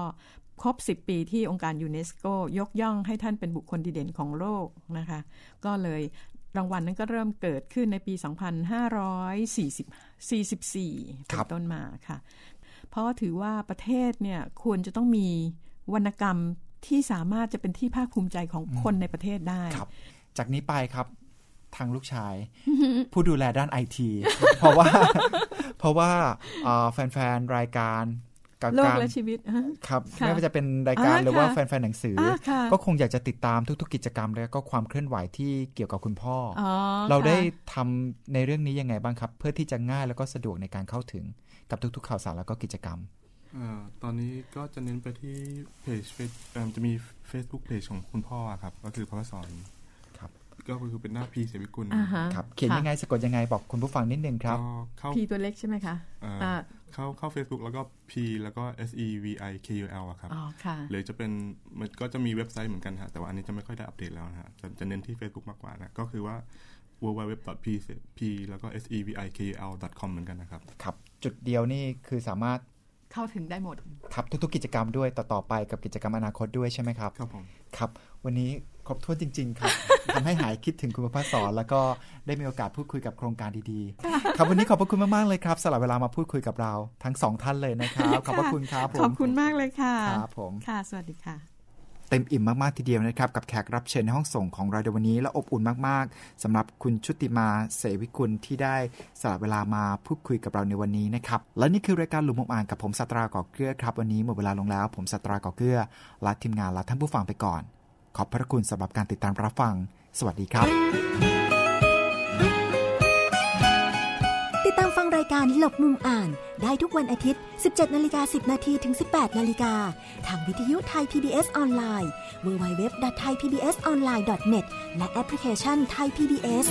ครบ 10 ปีที่องค์การยูเนสโกยกย่องให้ท่านเป็นบุคคลดีเด่นของโลกนะคะ ก็เลยรางวัลนั้นก็เริ่มเกิดขึ้นในปี 2544เป็นต้นมาค่ะ เพราะถือว่าประเทศเนี่ยควรจะต้องมีวรรณกรรมที่สามารถจะเป็นที่ภาคภูมิใจของคนในประเทศได้ครับจากนี้ไปครับ ทางลูกชาย ผู้ดูแลด้านไอทีเพราะว่า เพราะว่าแฟนๆ รายการกับโลกและชีวิตครับไม่ว่าจะเป็นรายการหรือว่าแฟนๆหนังสือ ก็คงอยากจะติดตามทุกๆ กิจกรรม และก็ความเคลื่อนไหวที่เกี่ยวกับคุณพ่ออเราได้ทำในเรื่องนี้ยังไงบ้างครับ เพื่อที่จะง่ายแล้วก็สะดวกในการเข้าถึงกับทุกๆ ข่าวสารแล้วก็กิจกรรมตอนนี้ก็จะเน้นไปที่เพจจะมี Facebook เพจของคุณพ่อครับ ก็คือพระสอนครับ ก็คือเป็นหน้าพีเสวิกุลครับเขียนยังไงสะกดยังไงบอกคุณผู้ฟังนิดนึงครับพีตัวเล็กใช่ไหมคะเข้าเข้า Facebook แล้วก็ P แล้วก็ S E V I K U L ครับอ๋อค่ะหรือจะเป็นมันก็จะมีเว็บไซต์เหมือนกันฮะแต่ว่าอันนี้จะไม่ค่อยได้อัปเดตแล้วนะฮะจะจะเน้นที่ Facebook มากกว่านะก็คือว่า www.p แล้วก็ s e v i k u l com เหมือนกันนะครับ ครับ จุดเดียวนี่คือสามารถเข้าถึงได้หมด ครับ ทุกๆกิจกรรมด้วยต่อๆไปกับกิจกรรมอนาคตด้วยใช่ไหมครับ ครับผม ครับ วันนี้ ครบถ้วนจริง ๆ ครับทำให้หายคิดถึงคุณพระสอนแล้วก็ได้มีโอกาสพูดคุยกับโครงการดีๆ ครับวันนี้ขอบพระคุณมากๆเลยครับสลับเวลามาพูดคุยกับเราทั้งสองท่านเลยนะครับขอบพระคุณครับขอบคุณมากเลยค่ะครับผมค่ะ สวัสดีค่ะเต็มอิ่มมาก ๆ ทีเดียวนะครับ กับแขกรับเชิญในห้องส่งของเราในวันนี้ และอบอุ่นมาก ๆสำหรับคุณชุติมาเสวิกุลที่ได้สละเวลามาพูดคุยกับเราในวันนี้นะครับ และนี่คือรายการหลุมมุมอ่านกับผมสัตราก่อเกลือครับ วันนี้หมดเวลาลงแล้ว ผมสัตราก่อเกลือลาทีมงานลาท่านผู้ฟังไปก่อน ขอบพระคุณสำหรับการติดตามรับฟัง สวัสดีครับ ติดตามฟังรายการหลบมุมอ่าน ได้ทุกวันอาทิตย์ 17นาฬิกา10นาทีถึง 18นาฬิกาทางวิทยุไทย PBS ออนไลน์ www.thaipbsonline.net และแอปพลิเคชันไทย PBS